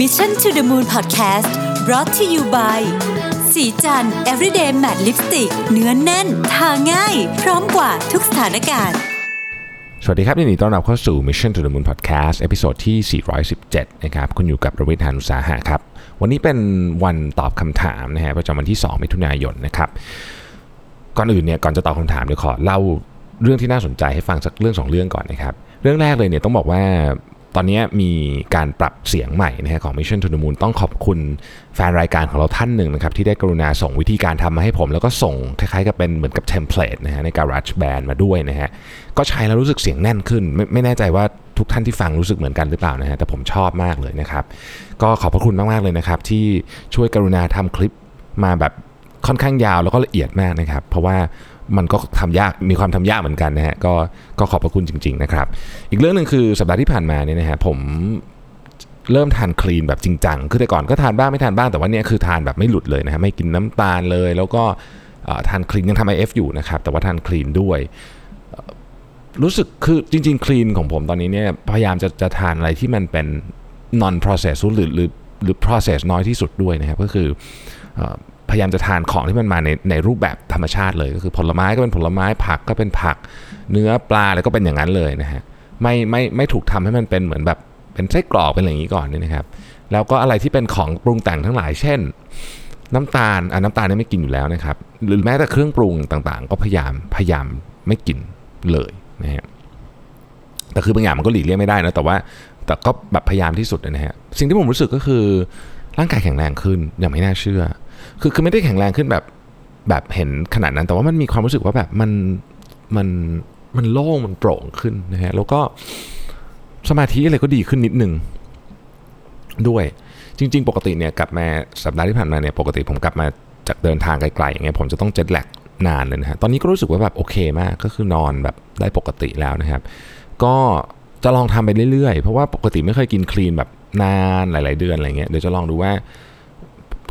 Mission to the Moon Podcast brought to you by สีจัน everyday matte lipstick เนื้อแน่น ทาง่าย พร้อมกว่าทุกสถานการณ์ สวัสดีครับยินดีต้อนรับเข้าสู่ Mission to the Moon Podcast episode ที่ 417 นะครับ คุณอยู่กับรวิศหาญอุตสาหะครับ วันนี้เป็นวันตอบคำถามนะฮะประจำวันที่ 2 มิถุนายนนะครับ ก่อนอื่นเนี่ย ก่อนจะตอบคำถามเดี๋ยวขอเล่าเรื่องที่น่าสนใจให้ฟังสักเรื่องสองเรื่องก่อนนะครับ เรื่องแรกเลยเนี่ยต้องบอกว่า ตอนนี้มีการปรับเสียงใหม่นะฮะของ Mission to the Moon ต้องขอบคุณแฟนรายการของเราท่านหนึ่งนะครับ ที่ได้กรุณาส่งวิธีการทำมาให้ผม แล้วก็ส่งคล้ายๆกับเป็นเหมือนกับเทมเพลตนะฮะใน Garage Band มาด้วยนะฮะก็ใช้แล้วรู้สึกเสียงแน่นขึ้นไม่ไม่แน่ใจว่าทุกท่านที่ฟังรู้สึกเหมือนกันหรือเปล่านะฮะแต่ผมชอบมากเลยนะครับ ก็ขอบพระคุณมากๆเลยนะครับ ที่ช่วยกรุณาทำคลิปมาแบบค่อนข้างยาวแล้วก็ละเอียดมากนะครับ เพราะว่า มันก็ทำยากมีความทำยากเหมือนกันนะฮะก็ก็ขอบพระคุณจริง ๆ นะครับ อีกเรื่องหนึ่งคือสัปดาห์ที่ผ่านมาเนี่ยนะฮะผมเริ่มทานคลีนแบบจริงจังคือแต่ก่อนก็ทานบ้างไม่ทานบ้างแต่ว่าเนี่ยคือทานแบบไม่หลุดเลยนะฮะไม่กินน้ำตาลเลย แล้วก็ทานคลีนยังทำไอเอฟอยู่นะครับแต่ว่าทานคลีนด้วยรู้สึกคือจริงๆคลีนของผมตอนนี้เนี่ยพยายามจะจะทานอะไรที่มันเป็น non process หรือหรือหรือ process น้อยที่สุดด้วยนะครับก็คืออ พยายามจะทานของที่มันมาในในรูปแบบธรรมชาติเลย ก็คือผลไม้ก็เป็นผลไม้ผักก็เป็นผัก เนื้อปลาแล้วก็เป็นอย่างนั้นเลยนะฮะไม่ไม่ไม่ถูกทำให้มันเป็นเหมือนแบบเป็นไส้กรอกเป็นอะไรอย่างนี้ก่อนนี่นะครับ แล้วก็อะไรที่เป็นของปรุงแต่งทั้งหลาย เช่น น้ำตาลอะน้ำตาลนี่ไม่กินอยู่แล้วนะครับ หรือแม้แต่เครื่องปรุงต่างๆ ก็พยายามพยายามไม่กินเลยนะฮะแต่คือบางอย่างมันก็หลีกเลี่ยงไม่ได้นะแต่ว่าแต่ก็แบบพยายามที่สุดนะฮะสิ่งที่ผมรู้สึกก็คือร่างกายแข็งแรงขึ้นอย่างไม่น่าเชื่อ คือคือไม่ได้แข็งแรงขึ้นแบบแบบเห็นขนาดนั้น แต่ว่ามันมีความรู้สึกว่าแบบมันมันมันโล่งมันโปร่งขึ้นนะฮะแล้วก็สมาธิอะไรก็ดีขึ้นนิดนึงด้วยจริง ๆ ปกติเนี่ยกลับมาสัปดาห์ที่ผ่านมาเนี่ยปกติผมกลับมาจากเดินทางไกลๆอย่างเงี้ยผมจะต้องเจ็ตแลกนานเลยนะฮะตอนนี้ก็รู้สึกว่าแบบโอเคมาก ก็คือนอนแบบได้ปกติแล้วนะครับ ก็จะลองทำไปเรื่อยๆ เพราะว่าปกติไม่เคยกินคลีนแบบนานหลาย ๆ เดือนอะไรเงี้ยเดี๋ยวจะลองดูว่า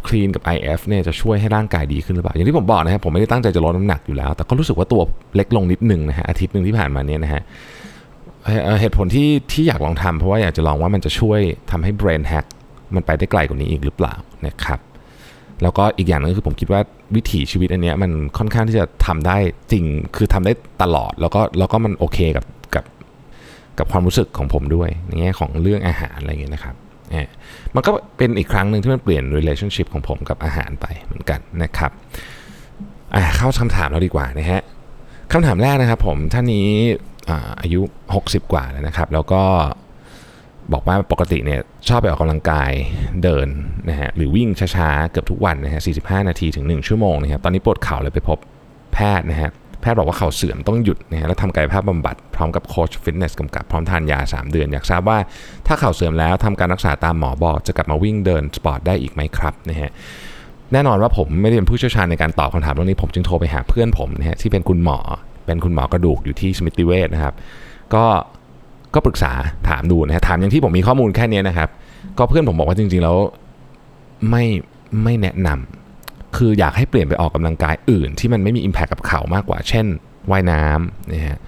คลีนกับ IF เนี่ยจะช่วยให้ร่างกายดีขึ้นหรือเปล่า อย่างที่ผมบอกนะครับผมไม่ได้ตั้งใจจะลดน้ำหนักอยู่แล้ว แต่ก็รู้สึกว่าตัวเล็กลงนิดนึงนะฮะอาทิตย์หนึ่งที่ผ่านมาเนี่ยนะฮะเหตุผลที่ที่อยากลองทำเพราะว่าอยากจะลองว่ามันจะช่วยทำให้ brain hack มันไปได้ไกลกว่านี้อีกหรือเปล่านะครับแล้วก็อีกอย่างนึงคือผมคิดว่าวิถีชีวิตอันเนี้ยมันค่อนข้างที่จะทำได้จริงคือทำได้ตลอดแล้วก็แล้วก็มันโอเคกับกับกับความรู้สึกของผมด้วยในแง่ของเรื่องอาหารอะไรอย่างเงี้ยนะครับ มันก็เป็นอีกครั้งหนึ่งที่มันเปลี่ยน relationship ของผมกับอาหารไปเหมือนกันนะครับเข้าคำถามเราดีกว่านะฮะคำถามแรกนะครับผมท่านนี้ออายุ 60 กว่าแล้วนะครับ แล้วก็บอกว่าปกติเนี่ยชอบไปออกกำลังกายเดินนะฮะหรือวิ่งช้าๆ เกือบทุกวันนะฮะ45 นาทีถึง 1 ชั่วโมงนะครับตอนนี้ปวดเข่าเลยไปพบแพทย์นะฮะ แพทย์บอกว่าเข่าเสื่อมต้องหยุดนะฮะแล้วทำกายภาพบำบัดพร้อมกับโค้ชฟิตเนสกำกับพร้อมทานยา 3 เดือน อยากทราบว่าถ้าเข่าเสื่อมแล้วทำการรักษาตามหมอบอกจะกลับมาวิ่งเดินสปอร์ตได้อีกไหมครับนะฮะแน่นอนว่าผมไม่ได้เป็นผู้เชี่ยวชาญในการตอบคำถามเรื่องนี้ผมจึงโทรไปหาเพื่อนผมนะฮะที่เป็นคุณหมอเป็นคุณหมอกระดูกอยู่ที่สมิติเวชนะครับ ก็ก็ปรึกษาถามดูนะฮะถามอย่างที่ผมมีข้อมูลแค่นี้นะครับ ก็เพื่อนผมบอกว่าจริง ๆ แล้วไม่ไม่แนะนำ คืออยากให้เปลี่ยนไปออกกำลังกายอื่น ที่มันไม่มี Impact กับเข่ามากกว่า เช่นว่ายน้ำนะฮะ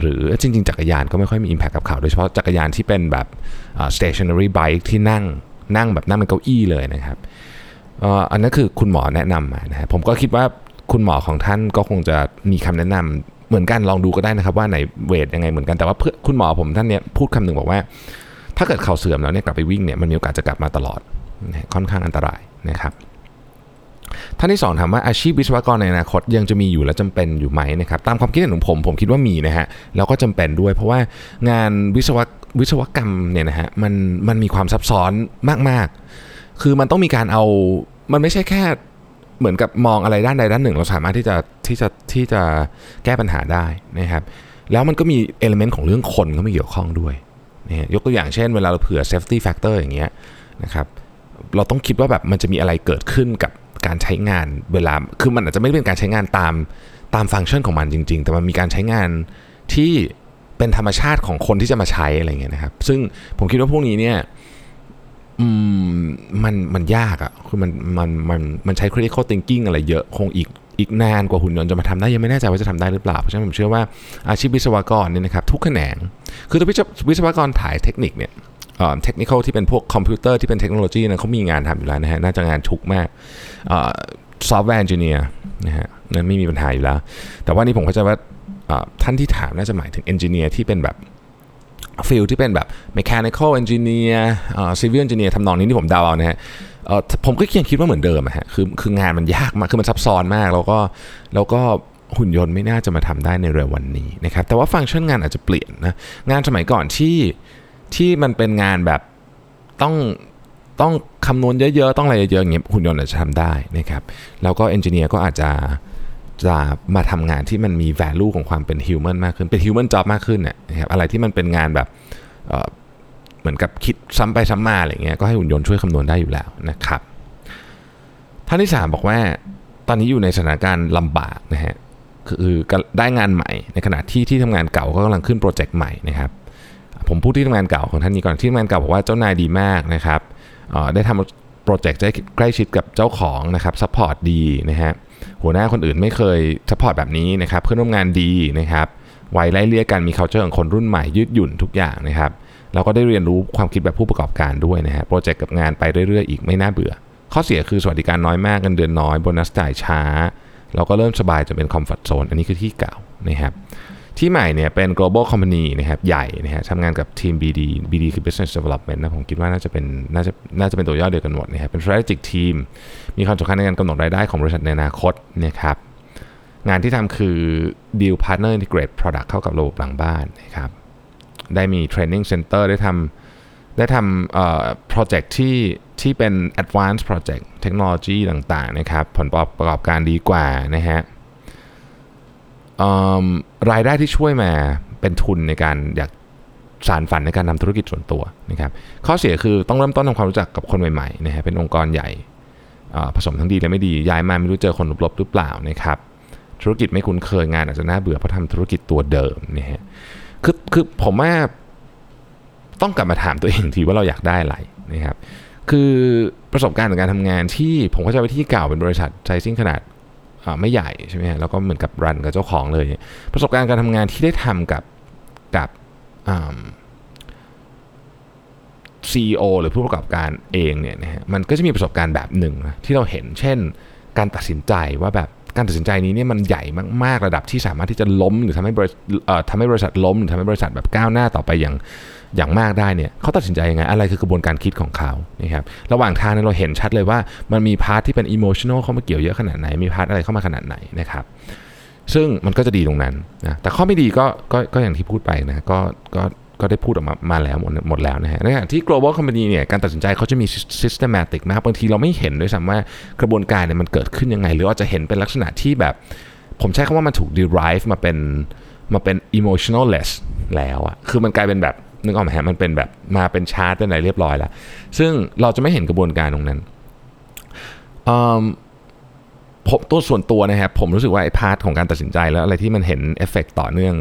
หรือจริง ๆ จักรยานก็ไม่ค่อยมี Impact กับเข่าโดยเฉพาะจักรยานที่เป็นแบบ stationary bike ที่นั่งนั่งแบบนั่งเป็นเก้าอี้เลยนะครับอันนั้นคือคุณหมอแนะนำมานะฮะผมก็คิดว่าคุณหมอของท่านก็คงจะมีคำแนะนำเหมือนกันลองดูก็ได้นะครับ ว่าไหนเวทยังไงเหมือนกันแต่ว่าเพื่อคุณหมอผมท่านเนี้ยพูดคำหนึ่งบอกว่า ถ้าเกิดเข่าเสื่อมแล้วเนี่ยกลับไปวิ่งเนี่ยมันมีโอกาสจะกลับมาตลอดค่อนข้างอันตรายนะครับ ท่านที่สองถามว่าอาชีพวิศวกรในอนาคตยังจะมีอยู่และจำเป็นอยู่ไหมนะครับตามความคิดเห็นของผมผมคิดว่ามีนะฮะแล้วก็จำเป็นด้วย เพราะว่างานวิศววิศวกรรมเนี่ยนะฮะมันมันมีความซับซ้อนมากๆ คือมันต้องมีการเอามันไม่ใช่แค่เหมือนกับมองอะไรด้านใดด้านหนึ่ง เราสามารถที่จะที่จะที่จะแก้ปัญหาได้นะครับแล้วมันก็มีเอลเมนต์ของเรื่องคนเข้ามาเกี่ยวข้องด้วยนะยกตัวอย่างเช่นเวลาเราเผื่อ safety factor อย่างเงี้ยนะครับเราต้องคิดว่าแบบมันจะมีอะไรเกิดขึ้นกับ การใช้งานเวลา คือมันอาจจะไม่ได้เป็นการใช้งานตามตามฟังก์ชันของมันจริง ๆ แต่มันมีการใช้งานที่เป็นธรรมชาติของคนที่จะมาใช้อะไรเงี้ยนะครับ ซึ่งผมคิดว่าพวกนี้เนี่ยมันมันยากอะ่ะคือมันมันมันมันใช้ critical thinking อะไรเยอะคงอีกอีกนานกว่าหุ่นยนต์จะมาทำได้ยังไม่แน่ใจว่าจะทำได้หรือเปล่า เพราะฉะนั้นผมเชื่อว่าอาชีพวิศวกรเนี่ยนะครับทุกแขนง คือตัววิศววิศวกรถ่ายเทคนิคเนี่ย เทคนิคที่เป็นพวกคอมพิวเตอร์ที่เป็นเทคโนโลยีนะเขามีงานทำอยู่แล้วนะฮะน่าจะงานชุกมาก software engineer นะฮะนั่นไม่มีปัญหาอยู่แล้ว แต่ว่านี่ผมเข้าใจว่าท่านที่ถามน่าจะหมายถึง engineer ที่เป็นแบบ field ที่เป็นแบบ mechanical engineer civil engineer ทำนองนี้ที่ผมเดาเอานะฮะผมก็ยังคิดว่าเหมือนเดิมอะฮะคือคืองานมันยากมาก คือมันซับซ้อนมาก แล้วก็แล้วก็หุ่นยนต์ไม่น่าจะมาทำได้ในเร็ววันนี้นะครับ แต่ว่าฟังก์ชันงานอาจจะเปลี่ยนนะ งานสมัยก่อนที่ ที่มันเป็นงานแบบต้องต้องคำนวณเยอะๆ ต้องอะไรเยอะๆอย่างเงี้ยหุ่นยนต์อาจจะทำได้นะครับ แล้วก็เอนจิเนียร์ก็อาจจะจะมาทำงานที่มันมี value ของความเป็น human มากขึ้น เป็น human job มากขึ้นเนี่ยนะครับอะไรที่มันเป็นงานแบบเหมือนกับคิดซ้ำไปซ้ำมาอะไรเงี้ยก็ให้หุ่นยนต์ช่วยคำนวณได้อยู่แล้วนะครับท่านที่ 3 บอกว่าตอนนี้อยู่ในสถานการณ์ลำบากนะฮะคือได้งานใหม่ในขณะที่ที่ทำงานเก่าก็กำลังขึ้นโปรเจกต์ใหม่นะครับ ผมพูดที่ทำงานเก่าของท่านนี้ก่อนที่ทำงานเก่าบอกว่าเจ้านายดีมากนะครับได้ทำโปรเจกต์ใกล้ชิดกับเจ้าของนะครับ support ดีนะฮะหัวหน้าคนอื่นไม่เคย support แบบนี้นะครับเพื่อนร่วมงานดีนะครับไวไล่เลี่ยกันมี culture ของคนรุ่นใหม่ยืดหยุ่นทุกอย่างนะครับแล้วก็ได้เรียนรู้ความคิดแบบผู้ประกอบการด้วยนะฮะโปรเจกต์กับงานไปเรื่อยๆ อีกไม่น่าเบื่อ ข้อเสียคือสวัสดิการน้อยมากเงินเดือนน้อยโบนัสจ่ายช้าเราก็เริ่มสบายจะเป็น comfort zone อันนี้คือที่เก่านะครับ ที่ใหม่เนี่ยเป็น global company นะครับใหญ่นะฮะทำงานกับทีม BD BD คือ business development นะผมคิดว่าน่าจะเป็นน่าจะน่าจะเป็นตัวย่อเดียวกันหมดนะครับเป็น strategic team มีความสำคัญในการกำหนดรายได้ของบริษัทในอนาคตนะครับงานที่ทำคือ deal partner integrate product เข้ากับระบบหลังบ้านนะครับได้มี training center ได้ทำได้ทำโปรเจกต์ที่ที่เป็น advanced project เทคโนโลยีต่างๆนะครับผลประกอบการดีกว่านะฮะ รายได้ที่ช่วยมาเป็นทุนในการอยากสารฝันในการทำธุรกิจส่วนตัวนะครับ ข้อเสียคือต้องเริ่มต้นทำความรู้จักกับคนใหม่ๆนะฮะเป็นองค์กรใหญ่ผสมทั้งดีและไม่ดีย้ายมาไม่รู้เจอคนลบหรือเปล่านะครับธุรกิจไม่คุ้นเคยงานอาจจะน่าเบื่อเพราะทำธุรกิจตัวเดิมนะฮะคือคือผมว่าต้องกลับมาถามตัวเองทีว่าเราอยากได้อะไรนะครับ คือประสบการณ์ในการทำงานที่ผมก็จะไปที่เก่าเป็นบริษัทไซซิ่งขนาด ไม่ใหญ่ใช่ไหมฮะแล้วก็เหมือนกับรันกับเจ้าของเลย ประสบการณ์การทำงานที่ได้ทำกับกับCEO หรือผู้ประกอบการเองเนี่ยนะฮะมันก็จะมีประสบการณ์แบบหนึ่งนะที่เราเห็นเช่น การตัดสินใจว่าแบบ การตัดสินใจนี้เนี่ยมันใหญ่มากๆระดับที่สามารถที่จะล้มหรือทำให้บริษัท ทำให้บริษัทล้มหรือทำให้บริษัทแบบก้าวหน้าต่อไปอย่างอย่างมากได้เนี่ยเขาตัดสินใจยังไงอะไรคือกระบวนการคิดของเขานะครับระหว่างทางเนี่ยเราเห็นชัดเลยว่ามันมี part ที่เป็น emotional เข้ามาเกี่ยวเยอะขนาดไหนมี part อะไรเข้ามาขนาดไหนนะครับซึ่งมันก็จะดีตรงนั้นนะแต่ข้อไม่ดีก็ก็ก็อย่างที่พูดไปนะก็ก็ ก็ได้พูดออกมามาแล้วหมดหมดแล้วนะฮะในขณะที่ global company เนี่ยการตัดสินใจเขาจะมี systematic มากบางทีเราไม่เห็นด้วยซ้ำว่ากระบวนการเนี่ยมันเกิดขึ้นยังไง หรือว่าจจะเห็นเป็นลักษณะที่แบบ ผมใช้คำว่ามันถูก derive มาเป็นมาเป็น emotionalless แล้วอะคือมันกลายเป็นแบบนึกออกไหมฮะมันเป็นแบบมาเป็นชาร์ตเป็นอะไรเรียบร้อยแล้ว ซึ่งเราจะไม่เห็นกระบวนการตรงนั้นผมตัวส่วนตัวนะครับผมรู้สึกว่าไอ้ part ของการตัดสินใจแล้วอะไรที่มันเห็นเอฟเฟกต่อเนื่อง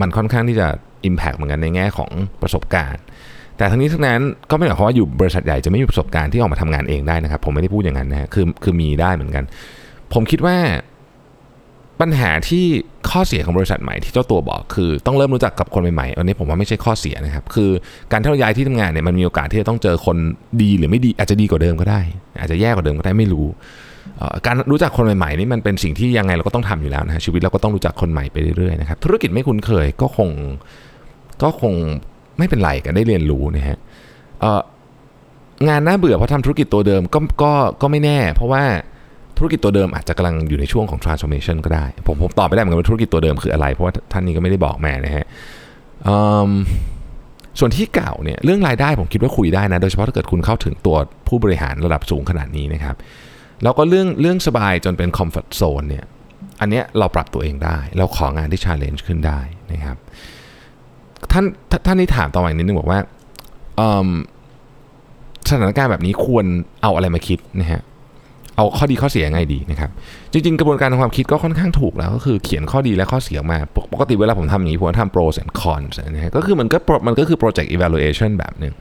มันค่อนข้างที่จะ Impact เหมือนกันในแง่ของประสบการณ์ แต่ทั้งนี้ทั้งนั้นก็ไม่ได้หมายความว่าอยู่บริษัทใหญ่จะไม่มีประสบการณ์ที่ออกมาทำงานเองได้นะครับ ผมไม่ได้พูดอย่างนั้นนะคือคือมีได้เหมือนกัน ผมคิดว่าปัญหาที่ข้อเสียของบริษัทใหม่ที่เจ้าตัวบอกคือต้องเริ่มรู้จักกับคนใหม่ๆ อันนี้ผมว่าไม่ใช่ข้อเสียนะครับ คือการที่เราย้ายที่ทำงานเนี่ยมันมีโอกาสที่จะต้องเจอคนดีหรือไม่ดีอาจจะดีกว่าเดิมก็ได้ อาจจะแย่กว่าเดิมก็ได้ไม่รู้ การรู้จักคนใหม่ๆนี่มันเป็นสิ่งที่ยังไงเราก็ต้องทำอยู่แล้วนะชีวิตเราก็ต้องรู้จักคนใหม่ไปเรื่อยๆนะครับธุรกิจไม่คุ้นเคยก็คงก็คงไม่เป็นไรกันได้เรียนรู้นะฮะงานน่าเบื่อเพราะทำธุรกิจตัวเดิมก็ก็ก็ไม่แน่ เพราะว่าธุรกิจตัวเดิมอาจจะกำลังอยู่ในช่วงของ transformation ก็ได้ ผมผมตอบไม่ได้เหมือนกันว่าธุรกิจตัวเดิมคืออะไร เพราะว่าท่านนี้ก็ไม่ได้บอกแมานะฮะส่วนที่เก่าเนี่ยเรื่องรายได้ผมคิดว่าคุยได้นะ โดยเฉพาะถ้าเกิดคุณเข้าถึงตัวผู้บริหารระดับสูงขนาดนี้นะครับ แล้วก็เรื่องเรื่องสบายจนเป็น comfort zone เนี่ยอันเนี้ยเราปรับตัวเองได้ เราของานที่ challenge ขึ้นได้นะครับท่านท่านนี้ถามต่อมาอีกนิดนึงบอกว่าสถานการณ์แบบนี้ควรเอาอะไรมาคิดนะฮะเอาข้อดีข้อเสียยังไงดีนะครับจริงๆ กระบวนการทางความคิดก็ค่อนข้างถูกแล้วก็คือเขียนข้อดีและข้อเสียมาปกติเวลาผมทำอย่างนี้ผมทำ pros and cons นะฮะก็คือมันก็มันก็คือ project evaluation แบบหนึ่ง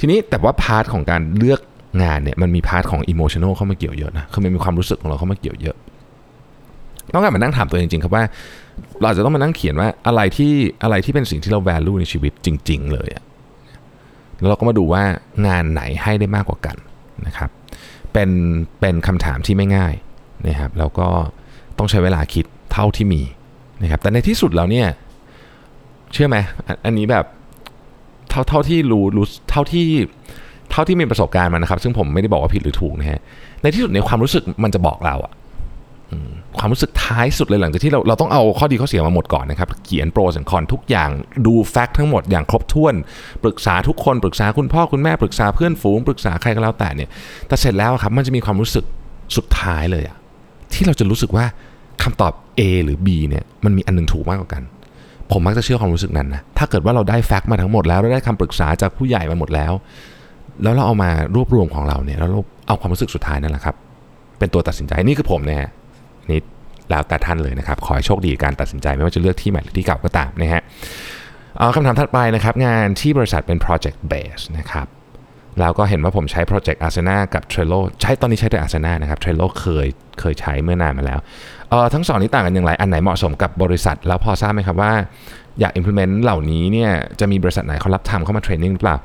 ทีนี้แต่ว่า part ของการเลือก งานเนี่ยมันมี part ของ emotional เข้ามาเกี่ยวเยอะนะคือมันมีความรู้สึกของเราเข้ามาเกี่ยวเยอะ ต้องการมานั่งถามตัวเองจริงๆครับว่า เราจะต้องมานั่งเขียนว่าอะไรที่อะไรที่เป็นสิ่งที่เรา value ในชีวิตจริง ๆ เลยแล้วเราก็มาดูว่างานไหนให้ได้มากกว่ากันนะครับ เป็นเป็นคำถามที่ไม่ง่ายนะครับแล้วก็ต้องใช้เวลาคิดเท่าที่มีนะครับแต่ในที่สุดแล้วเนี่ยเชื่อไหมอันอันนี้แบบเท่าเท่าที่รู้รู้เท่าที่ เท่าที่มีประสบการณ์มานะครับ ซึ่งผมไม่ได้บอกว่าผิดหรือถูกนะฮะในที่สุดในยความรู้สึกมันจะบอกเราอะความรู้สึกท้ายสุดเลยหลังจากที่เราเราต้องเอาข้อดีข้อเสียมาหมดก่อนนะครับ เขียนโปรสังคอนทุกอย่างดูแฟกต์ทั้งหมดอย่างครบถ้วน ปรึกษาทุกคนปรึกษาคุณพ่อคุณแม่ปรึกษาเพื่อนฝูง ปรึกษาใครก็แล้วแต่เนี่ยแต่เสร็จแล้วครับมันจะมีความรู้สึกสุดท้ายเลยอะที่เราจะรู้สึกว่าคำตอบ A หรือ B เนี่ยมันมีอันหนึงถูกมากกว่ากัน ผมมักจะเชื่อความรู้สึกนั้นนะถ้าเกิดว่าเราได้แฟกต์มาทั้งหมดแล้วเราได้คำปรึกษาจากผู้ใหญ่มาหมดแล้ว แล้วเราเอามารวบรวมของเราเนี่ยแล้วเราเอาความรู้สึกสุดท้ายนั่นแหละครับ เป็นตัวตัดสินใจนี่คือผมนะฮะนี่แล้วแต่ท่านเลยนะครับ ขอให้โชคดีกับการตัดสินใจไม่ว่าจะเลือกที่ใหม่หรือที่เก่าก็ตามนะฮะเอาคำถามถัดไปนะครับ งานที่บริษัทเป็น project base นะครับแล้วก็เห็นว่าผมใช้ project Asana กับ Trello ใช้ตอนนี้ใช้แต่ Asana นะครับ Trello เคยเคยใช้เมื่อนานมาแล้วเออทั้งสองนี้ต่างกันอย่างไร อันไหนเหมาะสมกับบริษัท แล้วพอทราบไหมครับว่า อยาก implement เหล่านี้เนี่ยจะมีบริษัทไหนเขารับทำเข้ามา training หรือเปล่า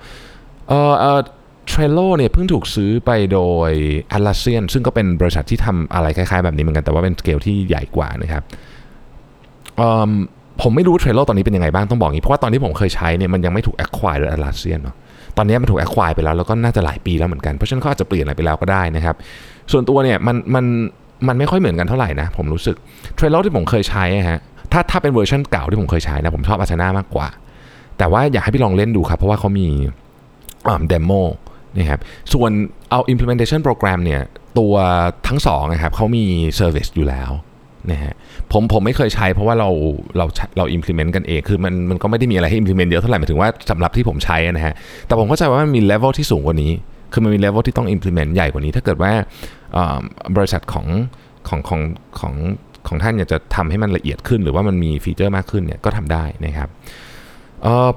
เออเออ Trello เนี่ยเพิ่งถูกซื้อไปโดย Atlassian ซึ่งก็เป็นบริษัทที่ทำอะไรคล้ายๆ แบบนี้เหมือนกัน แต่ว่าเป็นสเกลที่ใหญ่กว่านะครับผมไม่รู้ Trello ตอนนี้เป็นยังไงบ้างต้องบอกงี้ เพราะว่าตอนที่ผมเคยใช้เนี่ยมันยังไม่ถูก acquire โดย Atlassian เนาะตอนนี้มันถูก acquire ไปแล้ว แล้วก็น่าจะหลายปีแล้วเหมือนกัน เพราะฉะนั้นเขาอาจจะเปลี่ยนอะไรไปแล้วก็ได้นะครับ ส่วนตัวเนี่ยมันมันมันไม่ค่อยเหมือนกันเท่าไหร่นะผมรู้สึก Trello ที่ผมเคยใช้ฮะถ้าถ้าเป็นเวอร์ชันเก่าที่ผมเคยใช้นะผมชอบ Asana มากกว่า แต่ว่าอยากให้พี่ลองเล่นดูครับเพราะว่าเขามี demo นะครับส่วนเอา implementation program เนี่ยตัวทั้งสองนะครับเขามี service อยู่แล้วนะฮะผมผมไม่เคยใช้เพราะว่าเราเราเรา implement กันเองคือมันมันก็ไม่ได้มีอะไรให้ implement เยอะเท่าไหร่หมายถึงว่าสำหรับที่ผมใช้นะฮะแต่ผมเข้าใจว่ามันมี level ที่สูงกว่านี้ คือมันมี level ที่ต้อง implement ใหญ่กว่านี้ ถ้าเกิดว่าบริษัทของของของของของท่านอยากจะทำให้มันละเอียดขึ้น หรือว่ามันมี feature มากขึ้นเนี่ยก็ทำได้นะครับ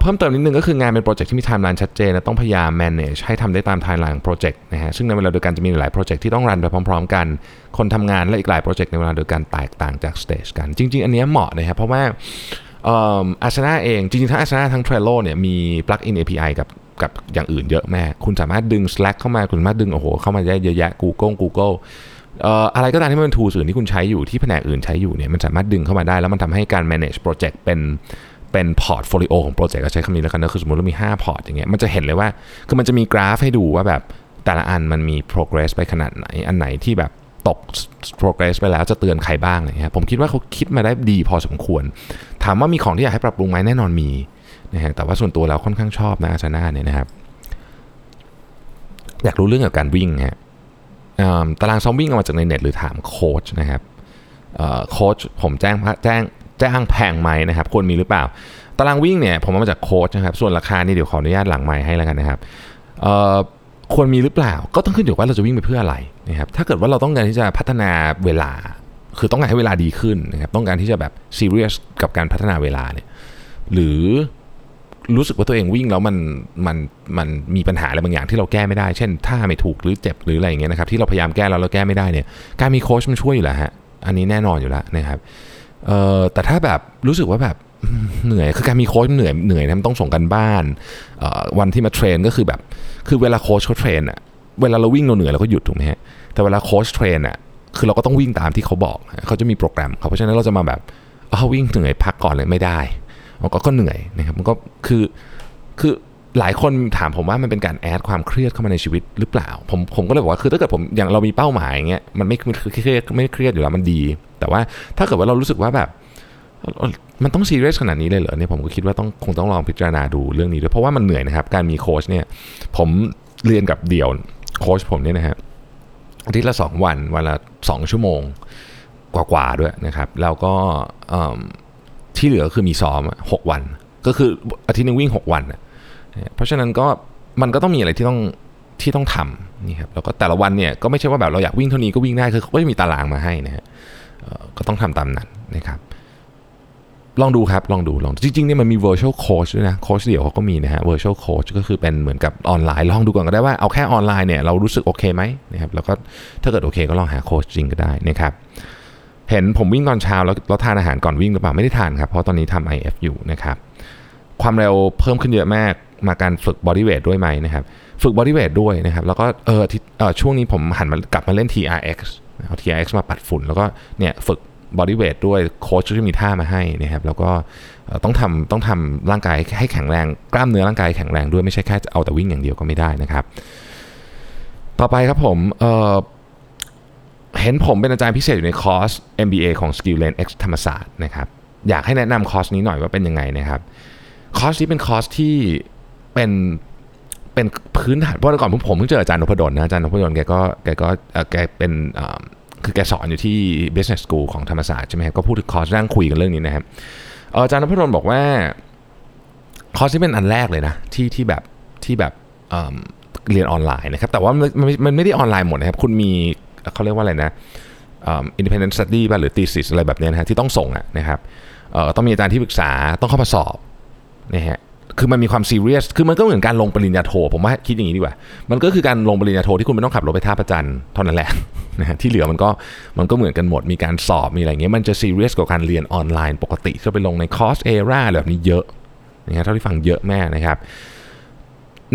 เพิ่มเติมนิดนึงก็คืองานเป็นโปรเจกต์ที่มีไทม์ไลน์ชัดเจนนะต้องพยายาม manage ให้ทำได้ตามไทม์ไลน์ของโปรเจกต์นะฮะซึ่งในเวลาเดียวกันจะมีหลายโปรเจกต์ที่ต้อง run ไปพร้อม ๆ กัน คนทำงานและอีกหลายโปรเจกต์ในเวลาเดียวกันแตกต่างจาก stage กัน จริง ๆ อันนี้เหมาะนะครับเพราะว่าอ่อ Asana เอง จริงๆทั้ง Asana ทั้ง Trello เนี่ยมี plug-in API กับกับอย่างอื่นเยอะแม่คุณสามารถดึง Slack เข้ามาคุณสามารถดึงโอ้โหเข้ามาได้เยอะแยะ Google Google เอ่ออะไรก็ตามที่มันเป็น tools อื่นที่คุณใช้อยู่ที่แผนกอื่นใช้อยู่เนี่ยมันสามารถดึงเข้ามาได้แล้วมันทำให้การ manage project เป็น เป็น portfolio ของโปรเจกต์ก็ใช้คำนี้แล้วกันนะคือสมมติเรามี 5 พอร์ตอย่างเงี้ยมันจะเห็นเลยว่า คือมันจะมีกราฟให้ดูว่าแบบแต่ละอันมันมี progress ไปขนาดไหน อันไหนที่แบบตก progress ไปแล้วจะเตือนใครบ้างอะไรเงี้ยผมคิดว่าเขาคิดมาได้ดีพอสมควร ถามว่ามีของที่อยากให้ปรับปรุงไหมแน่นอนมีนะฮะแต่ว่าส่วนตัวเราค่อนข้างชอบนะอาชนาเนี่ยนะครับ อยากรู้เรื่องเกี่ยวกับการวิ่งฮะตารางซ้อมวิ่งเอามาจากในเน็ตหรือถามโค้ชนะครับโค้ชผมแจ้งแจ้ง จ้างแพงไหมนะครับควรมีหรือเปล่า ตารางวิ่งเนี่ยผมเอามาจากโค้ชนะครับส่วนราคานี่เดี๋ยวขออนุญาตหลังไมค์ให้แล้วกันนะครับควรมีหรือเปล่า ก็ต้องขึ้นอยู่ว่าเราจะวิ่งไปเพื่ออะไรนะครับถ้าเกิดว่าเราต้องการที่จะพัฒนาเวลา คือต้องการให้เวลาดีขึ้นนะครับต้องการที่จะแบบซีเรียสกับการพัฒนาเวลาเนี่ยหรือรู้สึกว่าตัวเองวิ่งแล้วมันมันมันมีปัญหาอะไรบางอย่างที่เราแก้ไม่ได้ เช่นท่าไม่ถูกหรือเจ็บหรืออะไรอย่างเงี้ยนะครับที่เราพยายามแก้แล้วเราแก้ไม่ได้เนี่ยการมีโค้ชมันช่วยอยู่แล้วฮะอันนี้แน่นอนอยู่แล้วนะครับ เออแต่ถ้าแบบรู้สึกว่าแบบเหนื่อยคือการมีโค้ชเหนื่อยเหนื่อยนะมันต้องส่งกันบ้านวันที่มา train ก็คือแบบคือเวลาโค้ชเขา train อะเวลาเราวิ่งเราเหนื่อยเราก็หยุดถูกไหมฮะแต่เวลาโค้ช train อะคือเราก็ต้องวิ่งตามที่เขาบอกเขาจะมีโปรแกรมเขาเพราะฉะนั้นเราจะมาแบบเอาวิ่งเหนื่อยพักก่อนเลยไม่ได้มันก็เหนื่อยนะครับมันก็คือคือ หลายคนถามผมว่ามันเป็นการ add ความเครียดเข้ามาในชีวิตหรือเปล่า ผมผมก็เลยบอกว่าคือถ้าเกิดผมอย่างเรามีเป้าหมายอย่างเงี้ยมันไม่เครียดไม่เครียดอยู่แล้วมันดี แต่ว่าถ้าเกิดว่าเรารู้สึกว่าแบบมันต้องซีเรียสขนาดนี้เลยเหรอเนี่ยผมก็คิดว่าต้องคงต้องลองพิจารณาดูเรื่องนี้ด้วยเพราะว่ามันเหนื่อยนะครับ การมีโค้ชเนี่ย ผมเรียนกับเดี่ยวโค้ชผมเนี่ยนะฮะอาทิตย์ละสองวันวันละสองชั่วโมงกว่าๆด้วยนะครับ แล้วก็ที่เหลือคือมีซ้อมหกวัน ก็คืออาทิตย์นึงวิ่งหกวัน เพราะฉะนั้นก็มันก็ต้องมีอะไรที่ต้องที่ต้องทำนี่ครับแล้วก็แต่ละวันเนี่ยก็ไม่ใช่ว่าแบบเราอยากวิ่งเท่านี้ก็วิ่งได้คือเขาก็จะมีตารางมาให้นะฮะก็ต้องทำตามนั้นนะครับ ลองดูครับลองดูลองจริงๆเนี่ยมันมี virtual coach ด้วยนะโค้ชเดี่ยวเขาก็มีนะฮะ virtual coach ก็คือเป็นเหมือนกับออนไลน์ลองดูก่อนก็ได้ว่าเอาแค่ออนไลน์เนี่ยเรารู้สึกโอเคไหมนะครับแล้วก็ถ้าเกิดโอเคก็ลองหาโค้ชจริงก็ได้นะครับเห็นผมวิ่งตอนเช้าแล้วแล้วทานอาหารก่อนวิ่งหรือเปล่าไม่ได้ทานครับเพราะตอนนี้ทำ IF อยู่นะครับความเร็วเพิ่มขึ้นเยอะมาก มาการฝึก body weight ด้วยไหมนะครับ ฝึก body weight ด้วยนะครับ แล้วก็เออที่เออช่วงนี้ผมหันมากลับมาเล่น TRX เอา TRX มาปัดฝุ่น แล้วก็เนี่ยฝึก body weight ด้วยโค้ชก็จะมีท่ามาให้นะครับ แล้วก็ต้องทำต้องทำร่างกายให้แข็งแรง กล้ามเนื้อร่างกายแข็งแรงด้วยไม่ใช่แค่เอาแต่วิ่งอย่างเดียวก็ไม่ได้นะครับ ต่อไปครับผมเออเห็นผมเป็นอาจารย์พิเศษอยู่ในคอร์ส MBA ของ SkillLane X ธรรมศาสตร์นะครับ อยากให้แนะนำคอร์สนี้หน่อยว่าเป็นยังไงนะครับ คอร์สนี้เป็นคอร์สที่ เป็นเป็นพื้นฐานเพราะก่อนผมผมเพิ่งเจออาจารย์นพดลนะอาจารย์นพดลแกก็แกก็แกเป็นคือแกสอนอยู่ที่ business school ของธรรมศาสตร์ใช่ไหมครับก็พูดถึงคอร์สนั่งคุยกันเรื่องนี้นะครับอาจารย์นพดลบอกว่าคอร์สที่เป็นอันแรกเลยนะที่ที่แบบที่แบบเรียนออนไลน์นะครับ แต่ว่ามันมันไม่ได้ออนไลน์หมดนะครับ คุณมีเขาเรียกว่าอะไรนะอิ่ม independent study ป่ะหรือ thesis อะไรแบบนี้นะฮะที่ต้องส่งอะนะครับต้องมีอาจารย์ที่ปรึกษาต้องเข้ามาสอบนะฮะ คือมันมีความซีเรียส คือมันก็เหมือนการลงปริญญาโท ผมว่าคิดอย่างนี้ดีกว่า มันก็คือการลงปริญญาโทที่คุณไม่ต้องขับรถไปท่าพระจันทร์เท่านั้นแหละนะที่เหลือมันก็มันก็เหมือนกันหมด มีการสอบ มีอะไรเงี้ย มันจะซีเรียสกว่าการเรียนออนไลน์ปกติที่ไปลงในคอร์สอะไรแบบนี้เยอะนะฮะเท่าที่ฟังเยอะแม่นะครับ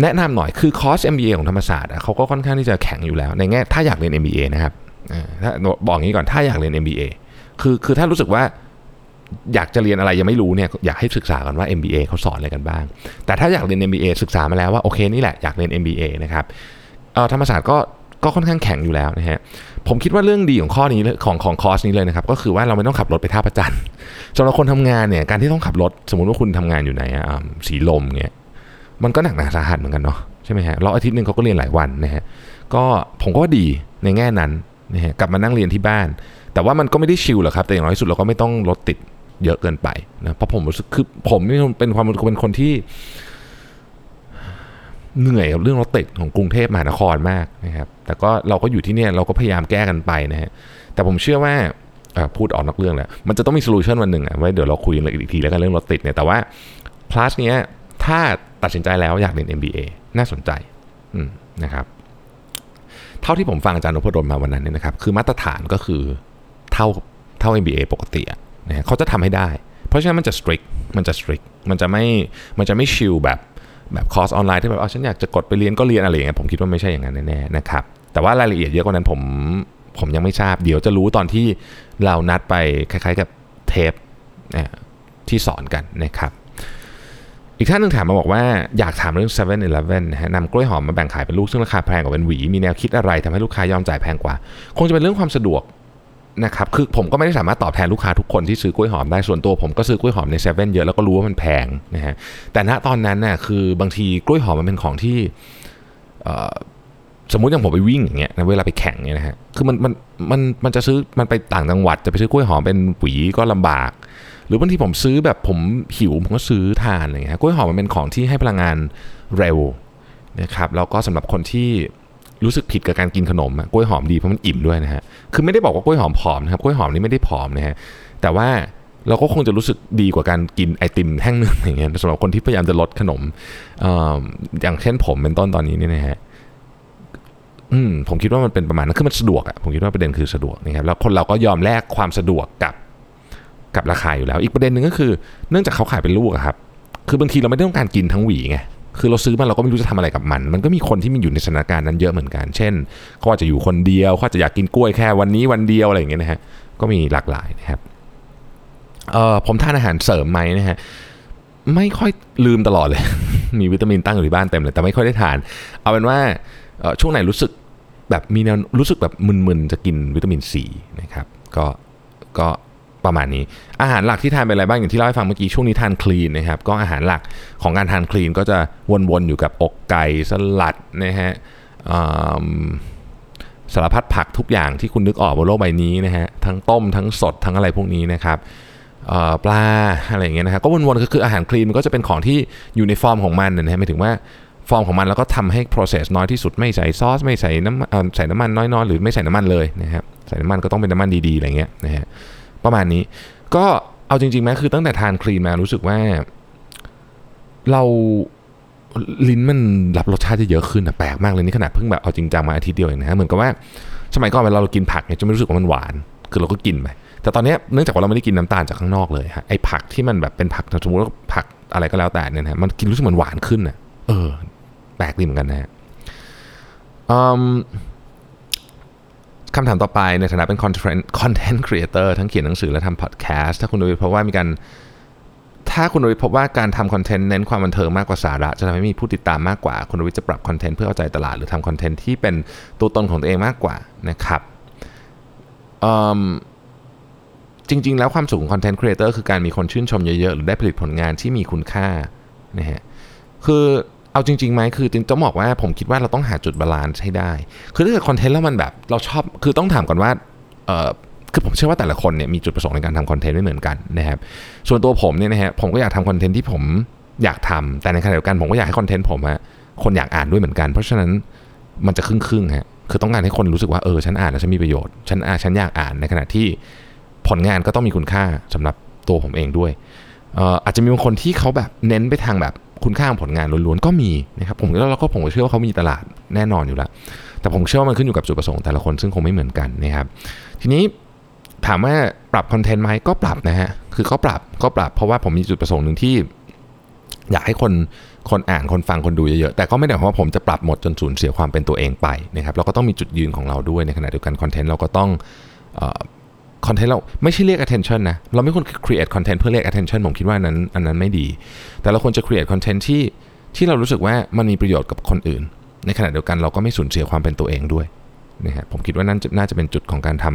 แนะนำหน่อย คือคอร์ส MBA ของธรรมศาสตร์เขาก็ค่อนข้างที่จะแข็งอยู่แล้ว ในแง่ถ้าอยากเรียน MBA นะครับอ่าถ้าบอกงี้ก่อน ถ้าอยากเรียน MBA คือคือถ้ารู้สึกว่า อยากจะเรียนอะไรยังไม่รู้เนี่ยอยากให้ศึกษากันว่า MBA เขาสอนอะไรกันบ้าง แต่ถ้าอยากเรียน MBA ศึกษามาแล้วว่าโอเคนี่แหละอยากเรียน MBA นะครับธรรมศาสตร์ก็ก็ค่อนข้างแข็งอยู่แล้วนะฮะ ผมคิดว่าเรื่องดีของข้อนี้ของของคอร์สนี้เลยนะครับ ก็คือว่าเราไม่ต้องขับรถไปท่าประจันสำหรับคนทำงานเนี่ยการที่ต้องขับรถสมมติว่าคุณทำงานอยู่ไหนอะอ่าสีลมเนี่ยมันก็หนักหนาสาหัสเหมือนกันเนาะใช่ไหมฮะแล้วอาทิตย์หนึ่งเขาก็เรียนหลายวันนะฮะก็ผมก็ว่าดีในแง่นั้นนะฮะกลับมานั่งเรียนที่บ้าน แต่ว่ามันก็ไม่ได้ชิลหรอกครับแต่อย่างน้อยสุดเราก็ไม่ต้องรถติด เยอะเกินไปนะเพราะผมรู้สึกคือผมนี่เป็นความเป็นคนที่ เหนื่อยกับเรื่องรถติดของกรุงเทพมหานครมากนะครับแต่ก็เราก็อยู่ที่เนี่ยเราก็พยายามแก้กันไปนะฮะแต่ผมเชื่อว่าพูดออกนอกเรื่องแล้วมันจะต้องมีโซลูชันวันหนึ่งอะไว้เดี๋ยวเราคุยกันอีกทีแล้วกันเรื่องรถติดเนี่ยแต่ว่าคลาสเนี้ยถ้าตัดสินใจแล้วอยากเรียน MBA น่าสนใจนะครับเท่าที่ผมฟังอาจารย์นพดลมาวันนั้นเนี่ยนะครับคือมาตรฐานก็คือเท่าเท่า MBA ปกติอะ นะเขาจะทำให้ได้ เพราะฉะนั้นมันจะ strict มันจะ strict มันจะไม่มันจะไม่ chill แบบแบบคอร์สออนไลน์ที่แบบอ๋อฉันอยากจะกดไปเรียนก็เรียนอะไรอย่างเงี้ยผมคิดว่าไม่ใช่อย่างนั้นแน่ๆนะครับแต่ว่ารายละเอียดเยอะกว่านั้นผมผมยังไม่ทราบเดี๋ยวจะรู้ตอนที่เรานัดไปคล้าย ๆ กับเทปที่สอนกันนะครับอีกท่านหนึ่งถามมาบอกว่าอยากถามเรื่อง7 e เ e ่ e อนะฮะนำกล้วยหอมมาแบ่งขายเป็นลูกซึ่งราคาแพงกว่าเป็นหวี มีแนวคิดอะไรทำให้ลูกค้ายอมจ่ายแพงกว่า คงจะเป็นเรื่องความสะดวก นะครับคือผมก็ไม่ได้สามารถตอบแทนลูกค้าทุกคนที่ซื้อกล้วยหอมได้ส่วนตัวผมก็ซื้อกล้วยหอมในเซเว่นเยอะแล้วก็รู้ว่ามันแพงนะฮะแต่ณตอนนั้นน่ะคือบางทีกล้วยหอมมันเป็นของที่สมมติอย่างผมไปวิ่งอย่างเงี้ยนะเวลาไปแข่งเนี่ยนะฮะคือมันมันมันมันจะซื้อมันไปต่างจังหวัดจะไปซื้อกล้วยหอมเป็นหวีก็ลำบาก หรือบางทีผมซื้อแบบผมหิวผมก็ซื้อทานอะไรเงี้ยกล้วยหอมมันเป็นของที่ให้พลังงานเร็วนะครับแล้วก็สำหรับคนที่ รู้สึกผิดกับการกินขนมกล้วยหอมดีเพราะมันอิ่มด้วยนะฮะคือไม่ได้บอกว่ากล้วยหอมผอมนะครับกล้วยหอมนี่ไม่ได้ผอมนะฮะแต่ว่าเราก็คงจะรู้สึกดีกว่าการกินไอติมแท่งหนึ่งอย่างเงี้ยสำหรับคนที่พยายามจะลดขนมเอ่ออย่างเช่นผมเป็นต้นตอนนี้เนี่ยนะฮะอืมผมคิดว่ามันเป็นประมาณนั้นคือมันสะดวกอะผมคิดว่าประเด็นคือสะดวกนะครับแล้วคนเราก็ยอมแลกความสะดวกกับกับราคาอยู่แล้ว อีกประเด็นหนึ่งก็คือ เนื่องจากเขาขายเป็นลูกอะครับ คือบางทีเราไม่ได้ต้องการกินทั้งหวีไง คือเราซื้อมาเราก็ไม่รู้จะทำอะไรกับมัน มันก็มีคนที่มีอยู่ในสถานการณ์นั้นเยอะเหมือนกัน เช่นเขาอาจจะอยู่คนเดียวเขาอาจจะอยากกินกล้วยแค่วันนี้วันเดียวอะไรอย่างเงี้ยนะฮะก็มีหลากหลายนะครับเออผมทานอาหารเสริมไหมนะฮะไม่ค่อยลืมตลอดเลย มีวิตามินตั้งอยู่ที่บ้านเต็มเลย แต่ไม่ค่อยได้ทาน เอาเป็นว่าช่วงไหนรู้สึกแบบมีแนวรู้สึกแบบมึนๆจะกินวิตามินซีนะครับ ก็ก็ ประมาณนี้ อาหารหลักที่ทานเป็นอะไรบ้างอย่างที่เล่าให้ฟังเมื่อกี้ช่วงนี้ทานคลีนนะครับก็อาหารหลักของการทานคลีนก็จะวนๆอยู่กับอกไก่สลัดนะฮะสารพัดผักทุกอย่างที่คุณนึกออกบนโลกใบนี้นะฮะทั้งต้มทั้งสดทั้งอะไรพวกนี้นะครับปลาอะไรอย่างเงี้ยนะครับก็วนๆก็คืออาหารคลีนมันก็จะเป็นของที่อยู่ในฟอร์มของมันนะฮะหมายถึงว่าฟอร์มของมันแล้วก็ทำให้ process น้อยที่สุดไม่ใส่ซอส ไม่ใส่น้ำใส่น้ำมันน้อยๆหรือไม่ใส่น้ำมันเลยนะครับใส่น้ำมันก็ต้องเป็นน้ำมันดีๆอะไรเงี้ยนะฮะ ประมาณนี้ ก็เอาจริงๆไหมคือตั้งแต่ทานคลีนมารู้สึกว่า เราลิ้นมันรับรสชาติได้เยอะขึ้นอะแปลกมากเลยนี่ขนาดเพิ่งแบบเอาจริงจังมาอาทิตย์เดียวเองนะฮะเหมือนกับว่าสมัยก่อนเวลาเรากินผักเนี่ยจะไม่รู้สึกว่ามันหวาน คือเราก็กินไปแต่ตอนเนี้ยเนื่องจากว่าเราไม่ได้กินน้ำตาลจากข้างนอกเลยฮะไอ้ผักที่มันแบบเป็นผักสมมติว่าผักอะไรก็แล้วแต่เนี่ยนะฮะมันกินรู้สึกมันหวานขึ้นอะเออแปลกดีเหมือนกันนะฮะอืม คำถามต่อไปในฐานะเป็น content content creator ทั้งเขียนหนังสือและทำ podcast ถ้าคุณดูเพราะว่ามีการถ้าคุณรวิทย์พบว่าการทำคอนเทนต์เน้นความบันเทิงมากกว่าสาระ จะทำให้มีผู้ติดตามมากกว่า คุณรวิทย์จะปรับคอนเทนต์เพื่อเอาใจตลาดหรือทำคอนเทนต์ที่เป็นตัวตนของตัวเองมากกว่านะครับจริง ๆ แล้วความสุขของคอนเทนต์ครีเอเตอร์คือการมีคนชื่นชมเยอะๆ หรือได้ผลิตผลงานที่มีคุณค่านะฮะคือ เอาจริงๆไหมคือจริงต้องบอกว่าผมคิดว่าเราต้องหาจุด balance ให้ได้ คือถ้าเกิดคอนเทนต์แล้วมันแบบเราชอบคือต้องถามก่อนว่าเออคือผมเชื่อว่าแต่ละคนเนี่ยมีจุดประสงค์ในการทำคอนเทนต์ไม่เหมือนกันนะครับส่วนตัวผมเนี่ยนะฮะผมก็อยากทำคอนเทนต์ที่ผมอยากทำแต่ในขณะเดียวกันผมก็อยากให้คอนเทนต์ผมอะคนอยากอ่านด้วยเหมือนกัน เพราะฉะนั้นมันจะครึ่งครึ่งฮะคือต้องการให้คนรู้สึกว่าเออฉันอ่านแล้วฉันมีประโยชน์ฉันอ่านฉันอยากอ่านในขณะที่ผลงานก็ต้องมีคุณค่าสำหรับตัวผมเองด้วยอาจจะมีบางคนที่เขาแบบเน้นไปทางแบบ คุณค่าของผลงานล้วนๆก็มีนะครับผมแล้วเราก็ผมเชื่อว่าเขามีตลาดแน่นอนอยู่แล้ว แต่ผมเชื่อว่ามันขึ้นอยู่กับจุดประสงค์แต่ละคนซึ่งคงไม่เหมือนกันนะครับทีนี้ถามว่าปรับคอนเทนต์ไหมก็ปรับนะฮะคือก็ปรับก็ปรับเพราะว่าผมมีจุดประสงค์หนึ่งที่ อยากให้คนคนอ่านคนฟังคนดูเยอะๆแต่ก็ไม่ได้หมายว่าผมจะปรับหมดจนสูญเสียความเป็นตัวเองไปนะครับเราก็ต้องมีจุดยืนของเราด้วยในขณะเดียวกันคอนเทนต์เราก็ต้อง คอนเทนต์เราไม่ใช่เรียก attention นะ เราไม่ควร create content เพื่อเรียก attention ผมคิดว่านั้นอันนั้นไม่ดี แต่เราควรจะ create content ที่ที่เรารู้สึกว่ามันมีประโยชน์กับคนอื่น ในขณะเดียวกันเราก็ไม่สูญเสียความเป็นตัวเองด้วยนะฮะผมคิดว่านั่นน่าจะเป็นจุดของการท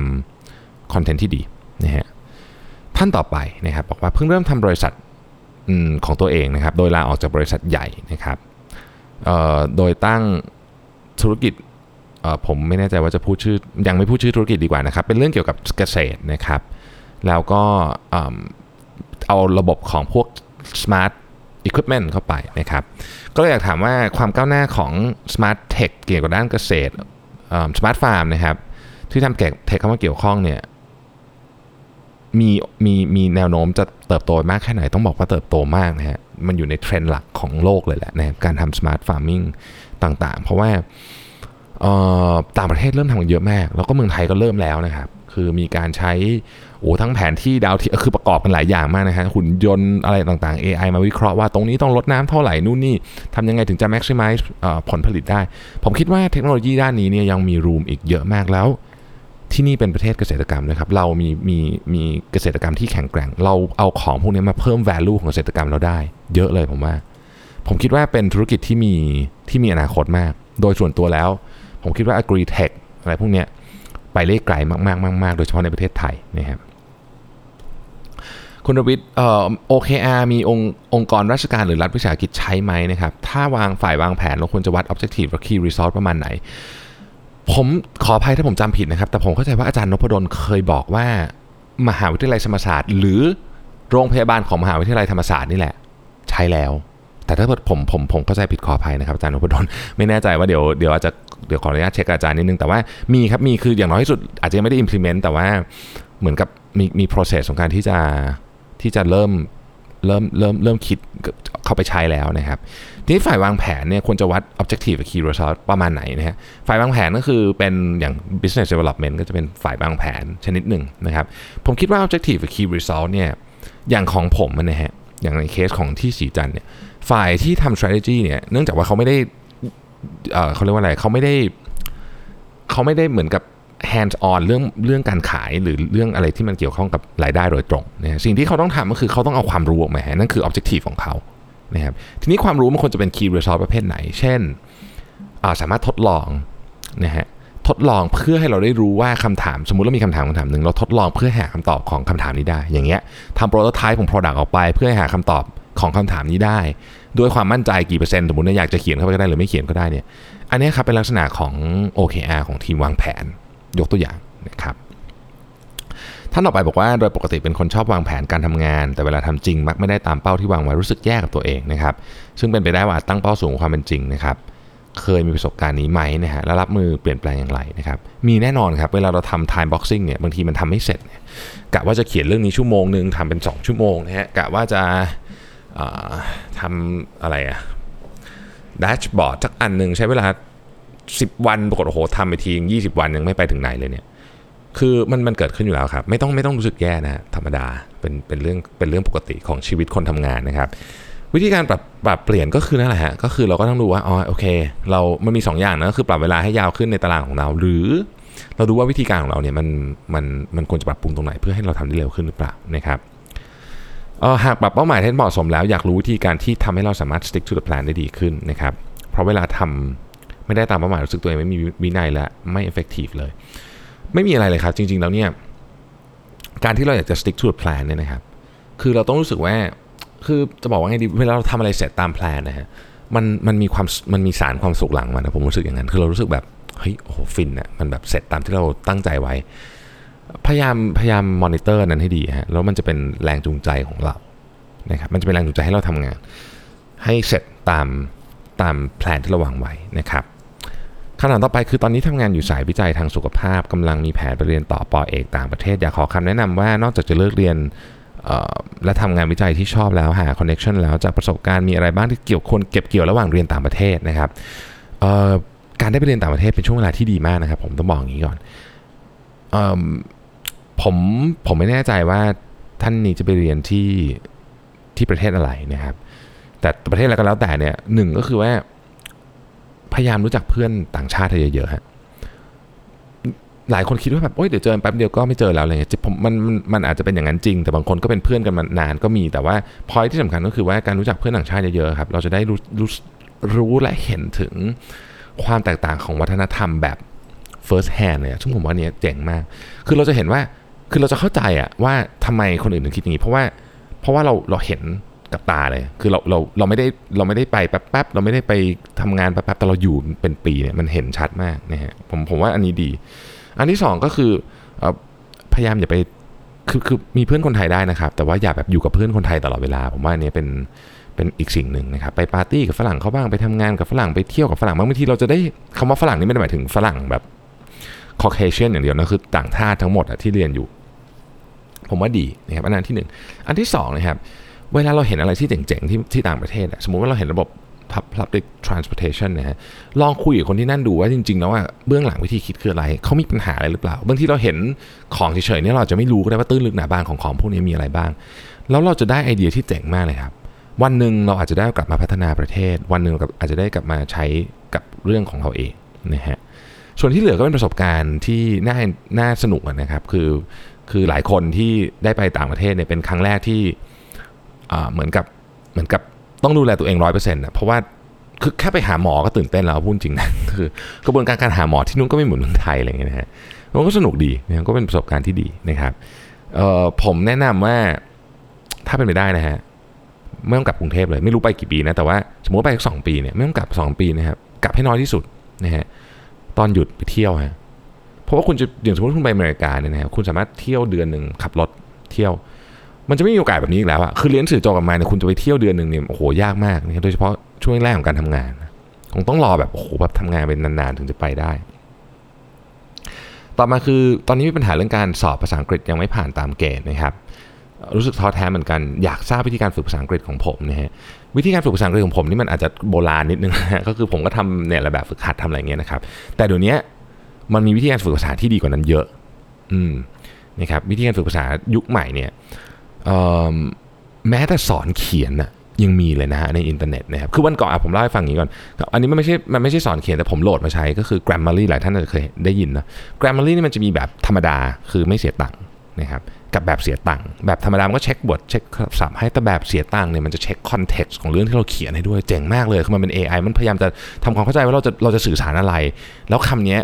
ำคอนเทนต์ที่ดีนะฮะท่านต่อไปนะครับบอกว่าเพิ่งเริ่มทำบริษัทของตัวเองนะครับ โดยลาออกจากบริษัทใหญ่นะครับโดยตั้งธุรกิจ ผมไม่แน่ใจว่าจะพูดชื่อยังไม่พูดชื่อธุรกิจดีกว่านะครับ เป็นเรื่องเกี่ยวกับเกษตรนะครับ แล้วก็เอาระบบของพวก smart equipment เข้าไปนะครับ ก็เลยอยากถามว่าความก้าวหน้าของ smart tech เกี่ยวกับด้านเกษตร smart farm นะครับ ที่ทำเกี่ยวกับเทคเข้ามาเกี่ยวข้องเนี่ยมีมีมีแนวโน้มจะเติบโตมากแค่ไหนต้องบอกว่าเติบโตมากนะฮะมันอยู่ในเทรนด์หลักของโลกเลยแหละนะการทำ smart farming ต่างๆ เพราะว่า ต่างประเทศเริ่มทำกันเยอะมาก แล้วก็เมืองไทยก็เริ่มแล้วนะครับ คือมีการใช้โอ้ทั้งแผนที่ดาวเทียมคือประกอบกันหลายอย่างมากนะฮะหุ่นยนต์อะไรต่างๆ AI มาวิเคราะห์ว่าตรงนี้ต้องลดน้ำเท่าไหร่นู่นนี่ทำยังไงถึงจะ maximize ผลผลิตได้ ผมคิดว่าเทคโนโลยีด้านนี้เนี่ยยังมีรูมอีกเยอะมากแล้ว ที่นี่เป็นประเทศเกษตรกรรมนะครับ เรามีมีมีเกษตรกรรมที่แข็งแกร่ง เราเอาของพวกนี้มาเพิ่ม value ของเกษตรกรรมเราได้ เยอะเลยผมว่า ผมคิดว่าเป็นธุรกิจที่มีที่มีอนาคตมาก โดยส่วนตัวแล้ว ผมคิดว่า agri tech อะไรพวกนี้ไปเลขไกลมากๆมากๆ โดยเฉพาะในประเทศไทยนะครับคุณรวิทย์เอ่อ OKR มีองค์องค์กรราชการหรือรัฐวิสาหกิจใช้ไหมนะครับ ถ้าวางฝ่ายวางแผนเราควรจะวัด objective และ key result ประมาณไหน ผมขออภัยถ้าผมจำผิดนะครับ แต่ผมเข้าใจว่าอาจารย์นพดลเคยบอกว่า มหาวิทยาลัยธรรมศาสตร์ หรือโรงพยาบาลของมหาวิทยาลัยธรรมศาสตร์นี่แหละ ใช้แล้ว แต่ถ้าผมผมผมเข้าใจผิดขออภัยนะครับอาจารย์นพดลไม่แน่ใจว่าเดี๋ยวเดี๋ยวอาจจะ เดี๋ยวขออนุญาตเช็คอาจารย์นิดนึงแต่ว่ามีครับมีคืออย่างน้อยที่สุดอาจจะยังไม่ได้ implement แต่ว่าเหมือนกับมีมี process ของการที่จะที่จะเริ่มเริ่มเริ่มเริ่มคิดเข้าไปใช้แล้วนะครับ ทีนี้ฝ่ายวางแผนเนี่ยควรจะวัด objective กับ key result ประมาณไหนนะฮะฝ่ายวางแผนก็คือเป็นอย่าง business development ก็จะเป็นฝ่ายวางแผนชนิดหนึ่งนะครับ ผมคิดว่า objective กับ key result เนี่ยอย่างของผมนะฮะอย่างในเคสของที่สีจันเนี่ยฝ่ายที่ทำ strategy เนี่ยเนื่องจากว่าเขาไม่ได้ เขาเรียกว่าอะไรเขาไม่ได้เขาไม่ได้เหมือนกับ hands on เรื่องเรื่องการขายหรือเรื่องอะไรที่มันเกี่ยวข้องกับรายได้โดยตรงนะสิ่งที่เขาต้องทำก็คือเขาต้องเอาความรู้ออกมานั่นคือ objective ของเขานะครับทีนี้ความรู้มันควรจะเป็น key result ประเภทไหน เช่น สามารถทดลองนะฮะทดลองเพื่อให้เราได้รู้ว่าคำถาม สมมุติเรามีคำถามคำถามหนึ่งเราทดลองเพื่อหาคำตอบของคำถามนี้ได้ อย่างเงี้ยทำโปรโตไทป์ของ product ออกไป เพื่อหาคำตอบของคำถามนี้ได้ ด้วยความมั่นใจกี่เปอร์เซ็นต์สมมติเนี่ยอยากจะเขียนเข้าไปก็ได้หรือไม่เขียนก็ได้เนี่ยอันนี้ครับเป็นลักษณะของ OKR ของทีมวางแผน ยกตัวอย่างนะครับท่านต่อไปบอกว่าโดยปกติเป็นคนชอบวางแผนการทำงาน แต่เวลาทำจริง มักไม่ได้ตามเป้าที่วางไว้รู้สึกแย่กับตัวเองนะครับซึ่งเป็นไปได้ว่าตั้งเป้าสูงความเป็นจริงนะครับเคยมีประสบการณ์นี้ไหมนะฮะแล้วรับมือเปลี่ยนแปลงอย่างไรนะครับมีแน่นอนครับเวลาเราทำ time boxing เนี่ยบางทีมันทำไม่เสร็จกะว่าจะเขียนเรื่องนี้ชั่วโมงหนึ่งทำเป็น 2 ชั่วโมงนะฮะกะว่าจะ ทำอะไรอะแดชบอร์ดสักอันหนึ่งใช้เวลา 10 วันปรากฏโอ้โหทำไปทียี่สิบวันยังไม่ไปถึงไหนเลยเนี่ยคือมันมันเกิดขึ้นอยู่แล้วครับ ไม่ต้องไม่ต้องรู้สึกแย่นะธรรมดาเป็นเป็นเรื่องเป็นเรื่องปกติของชีวิตคนทำงานนะครับ วิธีการปรับปรับเปลี่ยนก็คือนั่นแหละฮะก็คือเราก็ต้องดูว่าอ๋อโอเค เรามันมี2ออย่างนะก็คือปรับเวลาให้ยาวขึ้นในตารางของเรา หรือเราดูว่าวิธีการของเราเนี่ยมันมันมันควรจะปรับปรุงตรงไหนเพื่อให้เราทำได้เร็วขึ้นหรือเปล่านะครับ หากปรับเป้าหมายให้เหมาะสมแล้วอยากรู้วิธีการที่ทำให้เราสามารถ stick to the plan ได้ดีขึ้นนะครับ เพราะเวลาทำไม่ได้ตามเป้าหมายรู้สึกตัวเองไม่มีวินัยและไม่ effective เลย ไม่มีอะไรเลยครับ จริง ๆ แล้วเนี่ยการที่เราอยากจะ stick to the plan เนี่ยนะครับ คือเราต้องรู้สึกว่าคือจะบอกว่าไงดีเวลาเราทำอะไรเสร็จตาม plan นะฮะมันมันมีความมันมีสารความสุขหลังมันนะผมรู้สึกอย่างนั้น คือเรารู้สึกแบบเฮ้ยโอ้โหฟินอะมันแบบเสร็จตามที่เราตั้งใจไว้ พยายามพยายามมอนิเตอร์นั้นให้ดีฮะแล้วมันจะเป็นแรงจูงใจของเรานะครับมันจะเป็นแรงจูงใจให้เราทำงาน ให้เสร็จตามตามแผนที่เราวางไว้นะครับคำถามต่อไปคือตอนนี้ทำงานอยู่สายวิจัยทางสุขภาพกำลังมีแผนไปเรียนต่อปอเอกต่างประเทศ อยากขอคำแนะนำว่านอกจากจะเลือกเรียนและทำงานวิจัยที่ชอบแล้วหา connection แล้วจากประสบการณ์มีอะไรบ้างที่เกี่ยวควรเก็บเกี่ยวระหว่างเรียนต่างประเทศนะครับการได้ไปเรียนต่างประเทศเป็นช่วงเวลาที่ดีมากนะครับ ผมต้องบอกอย่างนี้ก่อน ผมผมไม่แน่ใจว่าท่านนี้จะไปเรียนที่ที่ประเทศอะไรนะครับ แต่ประเทศอะไรก็แล้วแต่เนี่ยหนึ่งก็คือว่า พยายามรู้จักเพื่อนต่างชาติเยอะๆฮะหลายคนคิดว่าแบบโอ้ยเดี๋ยวเจอแป๊บเดียวก็ไม่เจอแล้วอะไรเงี้ยผมมันมันอาจจะเป็นอย่างนั้นจริง แต่บางคนก็เป็นเพื่อนกันมานานก็มีแต่ว่าพอยที่สำคัญก็คือว่าการรู้จักเพื่อนต่างชาติเยอะๆครับ เราจะได้รู้รู้รู้และเห็นถึงความแตกต่างของวัฒนธรรมแบบ first hand เลยซึ่งผมว่านี้เจ๋งมาก คือเราจะเห็นว่า คือเราจะเข้าใจอะว่าทำไมคนอื่นถึงคิดอย่างนี้เพราะว่าเพราะว่าเราเราเห็นกับตาเลย คือเราเราเราไม่ได้เราไม่ได้ไปแป๊บๆเราไม่ได้ไปทำงานแป๊บๆแต่เราอยู่เป็นปีเนี่ยมันเห็นชัดมากนะฮะผมผมว่าอันนี้ดี อันที่ 2 ก็คือพยายามอย่าไปคือคือมีเพื่อนคนไทยได้นะครับ แต่ว่าอย่าแบบอยู่กับเพื่อนคนไทยตลอดเวลา ผมว่าอันนี้เป็นเป็นอีกสิ่งหนึ่งนะครับไปปาร์ตี้กับฝรั่งเขาบ้างไปทำงานกับฝรั่งไปเที่ยวกับฝรั่งบางทีเราจะได้คำว่าฝรั่งนี่ไม่ได้หมายถึงฝรั่งแบบคอเคเชียนอย่างเดียวนะคือต่างชาติทั้งหมดที่เรียนอยู่ ผมว่าดีนะครับอันนั้นที่ 1 อันที่2นะครับเวลาเราเห็นอะไรที่เจ๋งๆที่ที่ต่างประเทศสมมุติว่าเราเห็นระบบ public transportation นะฮะลองคุยกับคนที่นั่นดูว่าจริงๆแล้วว่าเบื้องหลังวิธีคิดคืออะไร เขามีปัญหาอะไรหรือเปล่า บางทีเราเห็นของเฉยๆเนี่ยเราจะไม่รู้ก็ได้ว่าตื้นลึกหนาบางของของพวกนี้มีอะไรบ้าง แล้วเราจะได้ไอเดียที่เจ๋งมากเลยครับ วันหนึ่งเราอาจจะได้กลับมาพัฒนาประเทศ วันหนึ่งเราอาจจะได้กลับมาใช้กับเรื่องของเราเองนะฮะส่วนที่เหลือก็เป็นประสบการณ์ที่น่าน่าสนุกนะครับ คือ คือหลายคนที่ได้ไปต่างประเทศเนี่ยเป็นครั้งแรกที่เหมือนกับเหมือนกับต้องดูแลตัวเองร้อยเปอร์เซ็นต์นะเพราะว่าคือแค่ไปหาหมอก็ตื่นเต้นแล้วพูดจริงนะคือกระบวนการการหาหมอที่นู้นก็ไม่เหมือนเมืองไทยอะไรอย่างเงี้ยนะฮะมันก็สนุกดีนะก็เป็นประสบการณ์ที่ดีนะครับผมแนะนำว่าถ้าเป็นไปได้นะฮะไม่ต้องกลับกรุงเทพเลยไม่รู้ไปกี่ปีนะแต่ว่าสมมติไปสองปีเนี่ยไม่ต้องกลับสองปีนะครับกลับให้น้อยที่สุดนะฮะตอนหยุดไปเที่ยวฮะ ราะว่าคุณจะอย่างสมมติคุณไปอเมริกาเนี่ยนะครับคุณสามารถเที่ยวเดือนหนึ่งขับรถเที่ยว มันจะไม่มีโอกาสแบบนี้อีกแล้วอะคือเรียนสื่อจบกันมาเนี่ยคุณจะไปเที่ยวเดือนหนึ่งเนี่ยโอ้โหยากมากนะโดยเฉพาะช่วงแรกของการทำงานคงต้องรอแบบโอ้โหแบบทำงานเป็นนานๆถึงจะไปได้ ต่อมาคือตอนนี้มีปัญหาเรื่องการสอบภาษาอังกฤษยังไม่ผ่านตามเกณฑ์นะครับรู้สึกท้อแท้เหมือนกันอยากทราบวิธีการฝึกภาษาอังกฤษของผมนะฮะวิธีการฝึกภาษาอังกฤษของผมนี่มันอาจจะโบราณนิดนึง ก็คือผมก็ทำเนี่ยระแบบฝึกหัดทำอะไรเงี้ยนะครับ แต่เดี๋ยวนี้ มันมีวิธีการฝึกภาษาที่ดีกว่านั้นเยอะ อืมนะครับวิธีการฝึกภาษายุคใหม่เนี่ยแม้แต่สอนเขียนอะยังมีเลยนะฮะในอินเทอร์เน็ตนะครับคือวันก่อนผมเล่าให้ฟังอย่างนี้ก่อน อันนี้มันไม่ใช่มันไม่ใช่สอนเขียนแต่ผมโหลดมาใช้ก็คือ Grammarly หลายท่านอาจจะเคยได้ยินนะ Grammarly นี่มันจะมีแบบธรรมดาคือไม่เสียตังค์นะครับกับแบบเสียตังค์แบบธรรมดามันก็เช็คบทเช็คศัพท์ให้แต่แบบเสียตังค์เนี่ยมันจะเช็ค context ของเรื่องที่เราเขียนให้ด้วยเจ๋งมากเลยคือมันเป็น AI มันพยายามจะทำความเข้าใจว่าเราจะเราจะสื่อสารอะไร แล้วคำนี้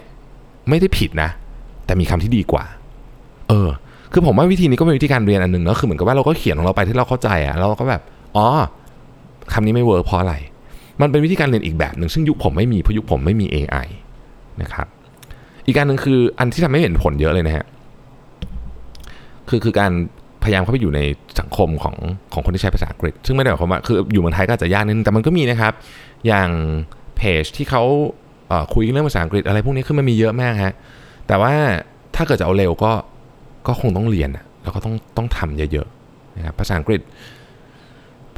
ไม่ได้ผิดนะ แต่มีคำที่ดีกว่า เออ คือผมว่าวิธีนี้ก็เป็นวิธีการเรียนอันหนึ่งเนาะคือเหมือนกับว่าเราก็เขียนของเราไปที่เราเข้าใจอะเราก็แบบอ๋อคำนี้ไม่ work เพราะอะไร มันเป็นวิธีการเรียนอีกแบบหนึ่งซึ่งยุคผมไม่มีเพราะยุคผมไม่มี AI นะครับอีกการหนึ่งคืออันที่ทำให้เห็นผลเยอะเลยนะฮะคือคือการพยายามเข้าไปอยู่ในสังคมของของคนที่ใช้ภาษาอังกฤษ ซึ่งไม่ได้หมายความว่าคืออยู่เมืองไทยก็อาจจะยากนิดนึงแต่มันก็มีนะครับ อย่างเพจที่เขา คุยเรื่องภาษาอังกฤษอะไรพวกนี้ขึ้นมามีเยอะมากฮะแต่ว่าถ้าเกิดจะเอาเร็วก็ก็คงต้องเรียนแล้วก็ต้องต้องทำเยอะๆนะครับภาษาอังกฤษ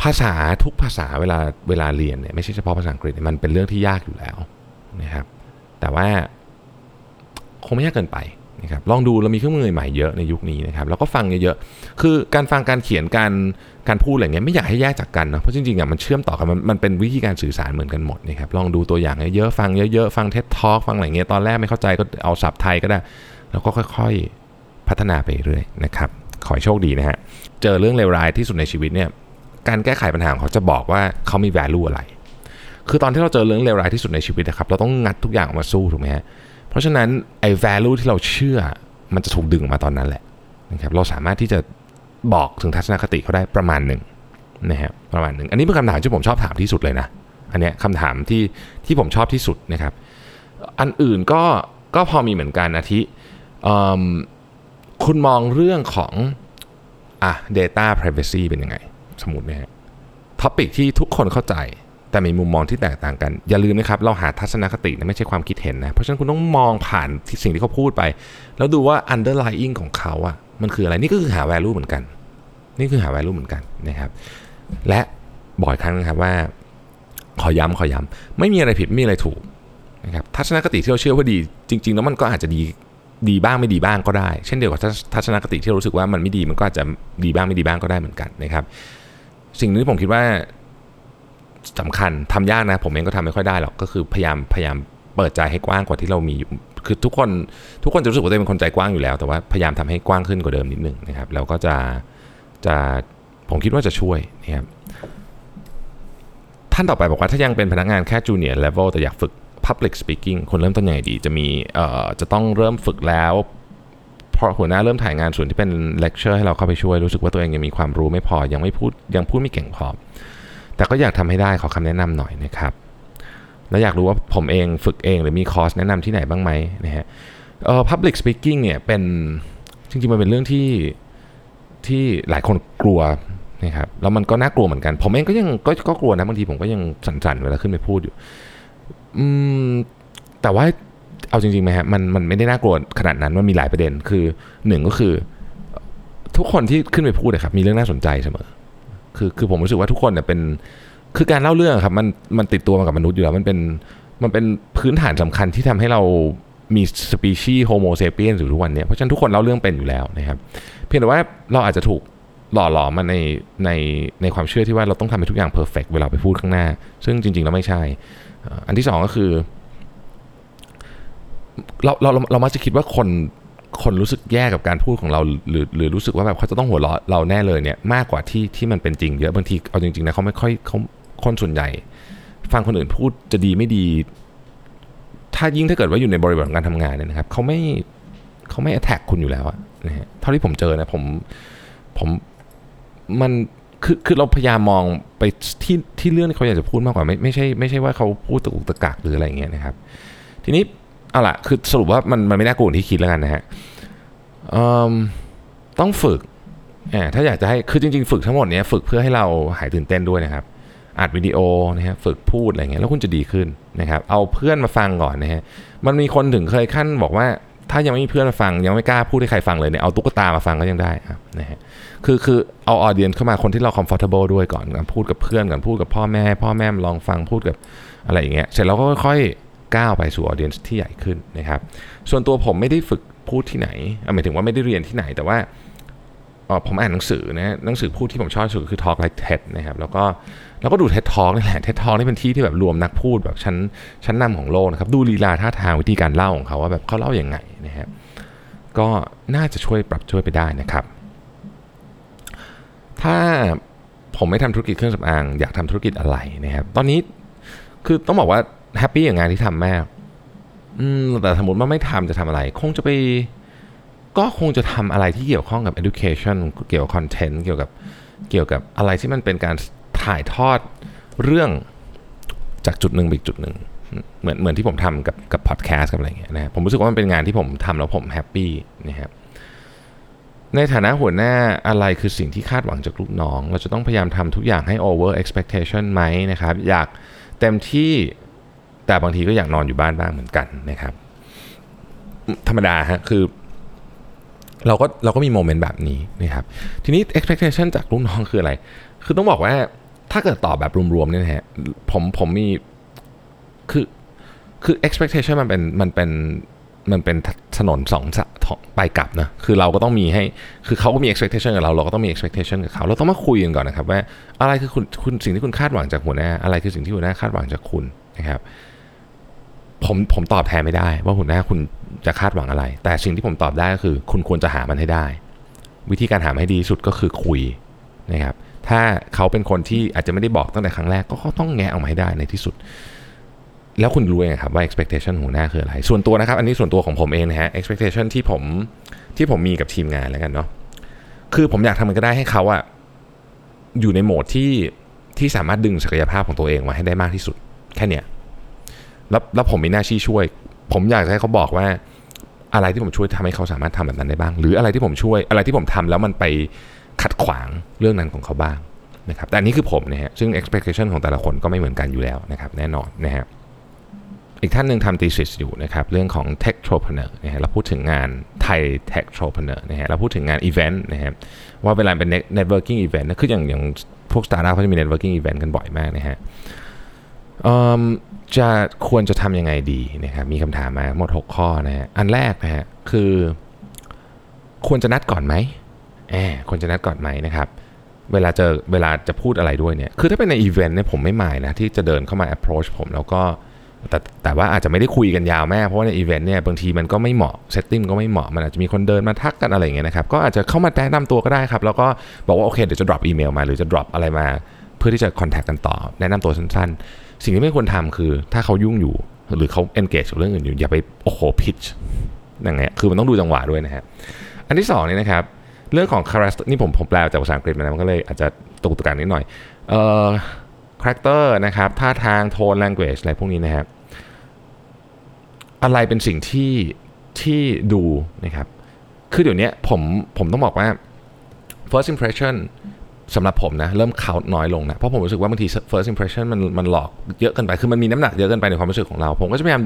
ภาษาทุกภาษาเวลาเวลาเรียนเนี่ยไม่ใช่เฉพาะภาษาอังกฤษมันเป็นเรื่องที่ยากอยู่แล้วนะครับแต่ว่าคงไม่ยากเกินไป นะครับลองดูเรามีเครื่องมือใหม่เยอะในยุคนี้นะครับแล้วก็ฟังเยอะๆคือการฟังการเขียนการการพูดอะไรเงี้ยไม่อยากให้แยกจากกันนะเพราะจริงๆอะมันเชื่อมต่อกันมันมันเป็นวิธีการสื่อสารเหมือนกันหมดนะครับลองดูตัวอย่างเยอะๆฟังเยอะๆฟังเท็ตทอล์กฟังอะไรเงี้ยตอนแรกไม่เข้าใจก็เอาศัพท์ไทยก็ได้ แล้วก็ค่อยๆพัฒนาไปเรื่อยนะครับขอให้โชคดีนะฮะเจอเรื่องเลวร้ายที่สุดในชีวิตเนี่ยการแก้ไขปัญหาของเขาจะบอกว่าเขามี value อะไร คือตอนที่เราเจอเรื่องเลวร้ายที่สุดในชีวิตนะครับเราต้องงัดทุกอย่างออกมาสู้ถูกไหมฮะ เพราะฉะนั้นไอ้ value ที่เราเชื่อมันจะถูกดึงมาตอนนั้นแหละนะครับเราสามารถที่จะบอกถึงทัศนคติเขาได้ประมาณหนึ่งนะฮะประมาณหนึ่งอันนี้เป็นคำถามที่ผมชอบถามที่สุดเลยนะอันเนี้ยคำถามที่ที่ผมชอบที่สุดนะครับ อันอื่นก็ก็พอมีเหมือนกันอาทิคุณมองเรื่องของอะ data privacy เป็นยังไง สมมตินะฮะท็อปิกที่ทุกคนเข้าใจ แต่มีมุมมองที่แตกต่างกัน อย่าลืมนะครับเราหาทัศนคตินะไม่ใช่ความคิดเห็นนะเพราะฉะนั้นคุณต้องมองผ่านสิ่งที่เขาพูดไป แล้วดูว่า underlying ของเขาอะมันคืออะไรนี่ก็คือหา value เหมือนกัน นี่คือหา value เหมือนกันนะครับและบ่อยครั้งนะครับว่า ขอย้ำขอย้ำไม่มีอะไรผิดไม่มีอะไรถูกนะครับทัศนคติที่เราเชื่อว่าดี จริง ๆ แล้วมันก็อาจจะดีดีบ้างไม่ดีบ้างก็ได้ เช่นเดียวกับทัศนคติที่เรารู้สึกว่ามันไม่ดีมันก็อาจจะดีบ้างไม่ดีบ้างก็ได้เหมือนกันนะครับ สิ่งนี้ผมคิดว่า สำคัญทำยากนะ ผมเองก็ทำไม่ค่อยได้หรอกก็คือพยายามพยายามเปิดใจให้กว้างกว่าที่เรามีอยู่คือทุกคนทุกคนจะรู้สึกว่าตัวเองเป็นคนใจกว้างอยู่แล้ว แต่ว่าพยายามทำให้กว้างขึ้นกว่าเดิมนิดนึงนะครับแล้วก็จะจะผมคิดว่าจะช่วยนะครับท่านต่อไปบอกว่าถ้ายังเป็นพนักงานแค่ junior level แต่อยากฝึก Public Speaking ควรเริ่มต้นยังไงดี จะมีเอ่อจะต้องเริ่มฝึกแล้วพอหัวหน้าเริ่มถ่ายงานส่วนที่เป็นเลคเชอร์ให้เราเข้าไปช่วยรู้สึกว่าตัวเองยังมีความรู้ไม่พอยังไม่พูดยังพูดไม่เก่งพอ แต่ก็อยากทำให้ได้ขอคำแนะนำหน่อยนะครับ แล้วอยากรู้ว่าผมเองฝึกเองหรือมีคอร์สแนะนำที่ไหนบ้างไหมนะฮะเอ่อ public speaking เนี่ยเป็นจริงๆมันเป็นเรื่องที่ที่หลายคนกลัวนะครับแล้วมันก็น่ากลัวเหมือนกัน ผมเองก็ยังก็ก็กลัวนะบางทีผมก็ยังสั่นๆเวลาขึ้นไปพูดอยู่อืมแต่ว่าเอาจริงๆไหมฮะมันมันไม่ได้น่ากลัวขนาดนั้นมันมีหลายประเด็นคือหนึ่งก็คือ ทุกคนที่ขึ้นไปพูดนะครับมีเรื่องน่าสนใจเสมอ คือคือผมรู้สึกว่าทุกคนเนี่ยเป็นคือการเล่าเรื่องครับมันมันติดตัวมากับมนุษย์อยู่แล้วมันเป็นมันเป็นพื้นฐานสำคัญที่ทำให้เรามีสปีชีส์ Homo sapiens อยู่ทุกวันนี้เพราะฉะนั้นทุกคนเล่าเรื่องเป็นอยู่แล้วนะครับ เพียงแต่ว่าเราอาจจะถูกหล่อหลอมมาในในในความเชื่อที่ว่าเราต้องทำให้ทุกอย่าง perfect เวลาไปพูดข้างหน้า ซึ่งจริง ๆ แล้วไม่ใช่ อันที่สองก็คือ เราเราเรามักจะคิดว่าคน คนรู้สึกแย่กับการพูดของเราหรือหรือรู้สึกว่าแบบเขาจะต้องหัวเราะเราแน่เลยเนี่ยมากกว่าที่ที่มันเป็นจริงเยอะบางทีเอาจริงๆนะเขาไม่ค่อยเขาคนส่วนใหญ่ ฟังคนอื่นพูดจะดีไม่ดี ถ้ายิ่งถ้าเกิดว่าอยู่ในบริบทของการทำงานเนี่ยนะครับเขาไม่เขาไม่แอท็กคุณอยู่แล้วอะนะฮะเท่าที่ผมเจอนะผมผมมันคือคือเราพยายามมองไปที่ที่เรื่องที่เขาอยากจะพูดมากกว่าไม่ไม่ใช่ไม่ใช่ว่าเขาพูดตะกุกตะกักหรืออะไรเงี้ยนะครับ ทีนี้ เอาละคือสรุปว่ามันมันไม่น่ากลัวที่คิดแล้วกันนะฮะต้องฝึกถ้าอยากจะให้คือจริงๆ ฝึกทั้งหมดเนี้ยฝึกเพื่อให้เราหายตื่นเต้นด้วยนะครับอัดวิดีโอนะฮะฝึกพูดอะไรเงี้ยแล้วคุณจะดีขึ้นนะครับเอาเพื่อนมาฟังก่อนนะฮะมันมีคนถึงเคยขั้นบอกว่าถ้ายังไม่มีเพื่อนมาฟังยังไม่กล้าพูดให้ใครฟังเลยเนี่ยเอาตุ๊กตามาฟังก็ยังได้ครับนะฮะคือคือเอาออเดียนเข้ามาคนที่เรา comfortable ด้วยก่อนการพูดกับเพื่อนก่อนพูดกับพ่อแม่ พ่อแม่ลองฟังพูดกับอะไรอย่างเงี้ยเสร็จแล้วก็ค่อยๆ ก้าวไปสู่ออเดียนที่ใหญ่ขึ้นนะครับ ส่วนตัวผมไม่ได้ฝึกพูดที่ไหนหมายถึงว่าไม่ได้เรียนที่ไหนแต่ว่าผมอ่านหนังสือนะหนังสือพูดที่ผมชอบสุดคือ Talk Like TED นะครับแล้วก็แล้วก็ดู TED Talk นี่แหละ TED Talk นี่เป็นที่ที่แบบรวมนักพูดแบบชั้นชั้นนำของโลกนะครับ ดูลีลาท่าทางวิธีการเล่าของเขาว่าแบบเขาเล่าอย่างไงนะครับก็น่าจะช่วยปรับช่วยไปได้นะครับ ถ้าผมไม่ทำธุรกิจเครื่องสำอางอยากทำธุรกิจอะไรนะครับ ตอนนี้คือต้องบอกว่า happy กับงานที่ทำมาก อืมแต่สมมติว่าไม่ทำจะทำอะไร คงจะไป ก็คงจะทำอะไรที่เกี่ยวข้องกับ education เกี่ยวกับ content เกี่ยวกับเกี่ยวกับอะไรที่มันเป็นการถ่ายทอดเรื่องจากจุดหนึ่งไปอีกจุดหนึ่งเหมือนเหมือนที่ผมทำกับกับพอดแคสต์กับอะไรเงี้ยนะผมรู้สึกว่ามันเป็นงานที่ผมทำแล้วผมแฮปปี้นะครับในฐานะหัวหน้าอะไรคือสิ่งที่คาดหวังจากลูกน้อง เราจะต้องพยายามทำทุกอย่างให้ over expectation ไหมนะครับ อยากเต็มที่ แต่บางทีก็อยากนอนอยู่บ้านบ้างเหมือนกันนะครับ ธรรมดาฮะคือเราก็เราก็มีโมเมนต์แบบนี้นะครับ ทีนี้ expectation จากลูกน้องคืออะไร คือต้องบอกว่าถ้าเกิดตอบแบบรวมๆเนี่ยนะฮะผมผมมีคือคือ expectation มันเป็นมันเป็นมันเป็นถนนสองสะไปกลับนะคือเราก็ต้องมีให้คือเขาก็มี expectation กับเราเราก็ต้องมี expectation กับเขาเราต้องมาคุยกันก่อนนะครับว่าอะไรคือคุณคุณสิ่งที่คุณคาดหวังจากหัวหน้าอะไรคือสิ่งที่หัวหน้าคาดหวังจากคุณนะครับ ผมผมตอบแทนไม่ได้ ว่าหัวหน้าคุณจะคาดหวังอะไร แต่สิ่งที่ผมตอบได้ก็คือ คุณควรจะหามันให้ได้ วิธีการหามันให้ดีสุดก็คือคุยนะครับถ้าเขาเป็นคนที่อาจจะไม่ได้บอกตั้งแต่ครั้งแรกก็ต้องแงะออกมาให้ได้ในที่สุด แล้วคุณรู้เองครับว่า expectation หัวหน้าคืออะไร ส่วนตัวนะครับ อันนี้ส่วนตัวของผมเองนะฮะ expectation ที่ผมที่ผมมีกับทีมงานแล้วกันเนาะคือผมอยากทำมันก็ได้ให้เขาอะอยู่ในโหมดที่ที่สามารถดึงศักยภาพของตัวเองมาให้ได้มากที่สุด แค่เนี้ย แล้วแล้วผมมีหน้าที่ช่วย ผมอยากให้เขาบอกว่า อะไรที่ผมช่วยทำให้เขาสามารถทำแบบนั้นได้บ้าง หรืออะไรที่ผมช่วยอะไรที่ผมทำแล้วมันไปขัดขวางเรื่องนั้นของเขาบ้างนะครับแต่อันนี้คือผมนะฮะซึ่ง expectation ของแต่ละคนก็ไม่เหมือนกันอยู่แล้วนะครับแน่นอนนะฮะอีกท่านหนึ่งทำ thesis อยู่นะครับเรื่องของ tech entrepreneur นะฮะเราพูดถึงงานไทย tech entrepreneur นะฮะเราพูดถึงงาน event นะฮะว่าเวลาเป็น networking event นะคืออย่างอย่างพวก startup เขาจะมี networking event กันบ่อยมากนะฮะ จะควรจะทำยังไงดีนะครับมีคำถามมาหมด 6 ข้อนะฮะอันแรกนะฮะคือ ควรจะนัดก่อนไหมแอบควรจะนัดก่อนไหมนะครับ เวลาเจอเวลาจะพูดอะไรด้วยเนี่ยคือถ้าเป็นในอีเวนต์เนี่ยผมไม่หมายนะที่จะเดินเข้ามา approach ผมแล้วก็แต่แต่ว่าอาจจะไม่ได้คุยกันยาวแน่เพราะว่าในอีเวนต์เนี่ยบางทีมันก็ไม่เหมาะ setting ก็ไม่เหมาะมันอาจจะมีคนเดินมาทักกันอะไรอย่างเงี้ยนะครับก็อาจจะเข้ามาแนะนำตัวก็ได้ครับแล้วก็บอกว่าโอเคเดี๋ยวจะ drop อีเมลมาหรือจะ drop อะไรมา เพื่อที่จะ contact กันต่อแนะนำตัวสั้นๆ สิ่งที่ไม่ควรทำคือ ถ้าเขายุ่งอยู่ หรือเขา engage กับเรื่องอื่นอยู่ อย่าไปโอ้โห pitch อย่างเงี้ยคือมันต้องดูจังหวะด้วยนะฮะอันที่สองเนี่ยนะครับเรื่องของ character นี่ผมผมแปลจากภาษาอังกฤษมานะมันก็เลยอาจจะตะกุกตะกักนิดหน่อยเอ่อ character นะครับท่าทางโทน language อะไรพวกนี้นะครับอะไรเป็นสิ่งที่ที่ดูนะครับ คือเดี๋ยวนี้ผมผมต้องบอกว่า first impression สำหรับผมนะ เริ่มเขาน้อยลงนะ เพราะผมรู้สึกว่าบางที first impression มันมันหลอกเยอะเกินไป คือมันมีน้ำหนักเยอะเกินไปในความรู้สึกของเรา ผมก็จะพยายาม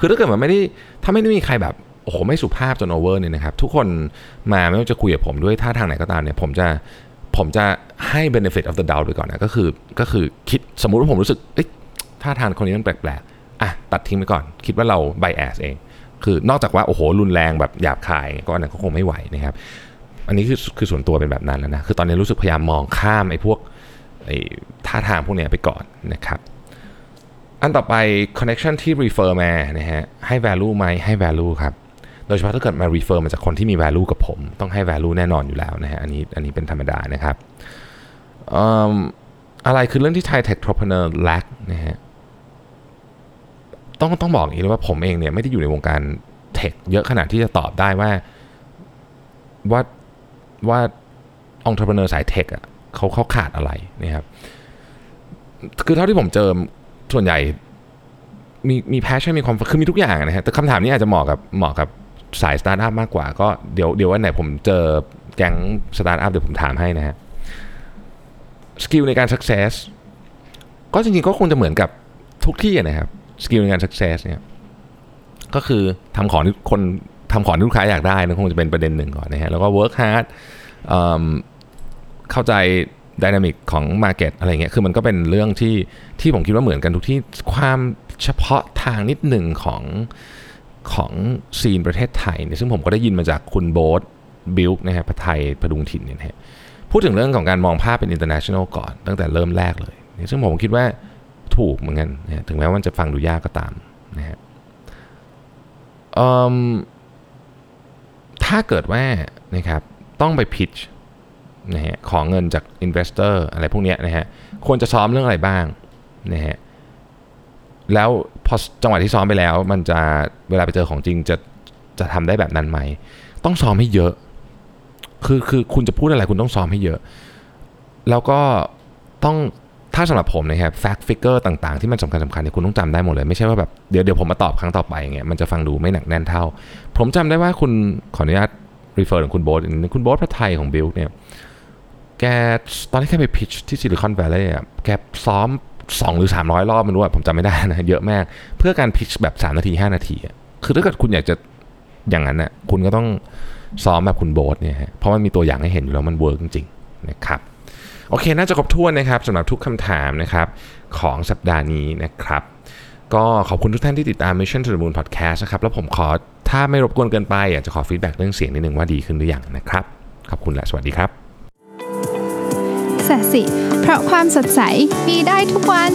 คือถ้าเกิดมันไม่ได้ถ้าไม่ได้มีใครแบบโอ้โหไม่สุภาพจนโอเวอร์เนี่ยนะครับ ทุกคนมาไม่ว่าจะคุยกับผมด้วยท่าทางไหนก็ตามเนี่ย ผมจะผมจะให้ benefit of the doubt ไปก่อนนะก็คือก็คือคิดสมมุติว่าผมรู้สึกท่าทางคนนี้มันแปลกๆอะตัดทิ้งไปก่อน คิดว่าเรา bias เอง คือนอกจากว่าโอ้โหรุนแรงแบบหยาบคายก็อันนั้นก็คงไม่ไหวนะครับ อันนี้คือคือส่วนตัวเป็นแบบนั้นแล้วนะ คือตอนนี้รู้สึกพยายามมองข้ามไอ้พวกไอ้ท่าทางพวกนี้ไปก่อนนะครับ อันต่อไป connection ที่ refer มานะฮะ ให้ value ไหมให้ value ครับ โดยเฉพาะถ้าเกิดมา refer มาจากคนที่มี value กับผม ต้องให้ value แน่นอนอยู่แล้วนะฮะ อันนี้อันนี้เป็นธรรมดานะครับอะไรคือเรื่องที่ไทย tech entrepreneur lack นะฮะต้องต้องบอกอย่างนี้เลยว่าผมเองเนี่ยไม่ได้อยู่ในวงการ tech เยอะขนาดที่จะตอบได้ว่าว่า ว่าองค์ประกอบสาย tech อะเขาเขาขาดอะไรนะครับคือเท่าที่ผมเจอส่วนใหญ่มีมี passion มีความคือมีทุกอย่างนะฮะแต่คำถามนี้อาจจะเหมาะกับเหมาะกับสายสตาร์ทอัพมากกว่าก็เดี๋ยวเดี๋ยววันไหนผมเจอแก๊งสตาร์ทอัพเดี๋ยวผมถามให้นะฮะ skill ในการ success ก็จริงๆก็คงจะเหมือนกับทุกที่นะครับ skill ในการ success เนี่ยก็คือทำของที่คนทำของที่ลูกค้าอยากได้นั่นคงจะเป็นประเด็นหนึ่งก่อนนะฮะแล้วก็ work hard เข้าใจ dynamic ของ Market อะไรเงี้ย คือมันก็เป็นเรื่องที่ที่ผมคิดว่าเหมือนกันทุกที่ความเฉพาะทางนิดหนึ่งของของ scene ประเทศไทยเนี่ยซึ่งผมก็ได้ยินมาจากคุณโบ๊ท Builk นะฮะไผท ผดุงถิ่นเนี่ยนะฮะพูดถึงเรื่องของการมองภาพเป็น international ก่อน ตั้งแต่เริ่มแรกเลย ซึ่งผมคิดว่าถูกเหมือนกันนะถึงแม้ว่าจะฟังดูยากก็ตามนะฮะถ้าเกิดว่านะครับ ต้องไป pitch นะฮะขอเงินจาก investor อะไรพวกนี้นะฮะควรจะซ้อมเรื่องอะไรบ้างนะฮะแล้วพอจังหวะที่ซ้อมไปแล้ว มันจะเวลาไปเจอของจริงจะจะทำได้แบบนั้นไหม ต้องซ้อมให้เยอะ คือคือคุณจะพูดอะไรคุณต้องซ้อมให้เยอะ แล้วก็ต้องถ้าสำหรับผมนะครับ fact figure ต่างๆ ที่มันสำคัญสำคัญเนี่ยคุณต้องจำได้หมดเลย ไม่ใช่ว่าแบบเดี๋ยวเดี๋ยวผมมาตอบครั้งต่อไปเงี้ยมันจะฟังดูไม่หนักแน่นเท่า ผมจำได้ว่าคุณขออนุญาต refer ถึงคุณโบ๊ทคุณโบ๊ทไผทของ Builk เนี่ยแกตอนที่แกไป pitch ที่ Silicon Valley อะแกซ้อม 2 หรือ 300 รอบไม่รู้อะผมจำไม่ได้นะเยอะมาก เพื่อการ pitch แบบ 3 นาที 5 นาที คือถ้าเกิดคุณอยากจะอย่างนั้นอะคุณก็ต้องซ้อมแบบคุณโบ๊ทเนี่ยฮะเพราะมันมีตัวอย่างให้เห็นอยู่แล้วมัน work จริงๆนะครับโอเค น่าจะครบถ้วนนะครับสำหรับทุกคำถามนะครับของสัปดาห์นี้นะครับ ก็ขอบคุณทุกท่านที่ติดตาม Mission to the Moon Podcast นะครับ แล้วผมขอถ้าไม่รบกวนเกินไปอยากจะขอ feedback เรื่องเสียงนิดนึงว่าดีขึ้นหรือยังนะครับ ขอบคุณและสวัสดีครับสสิ เพราะความสดใสมีได้ทุกวัน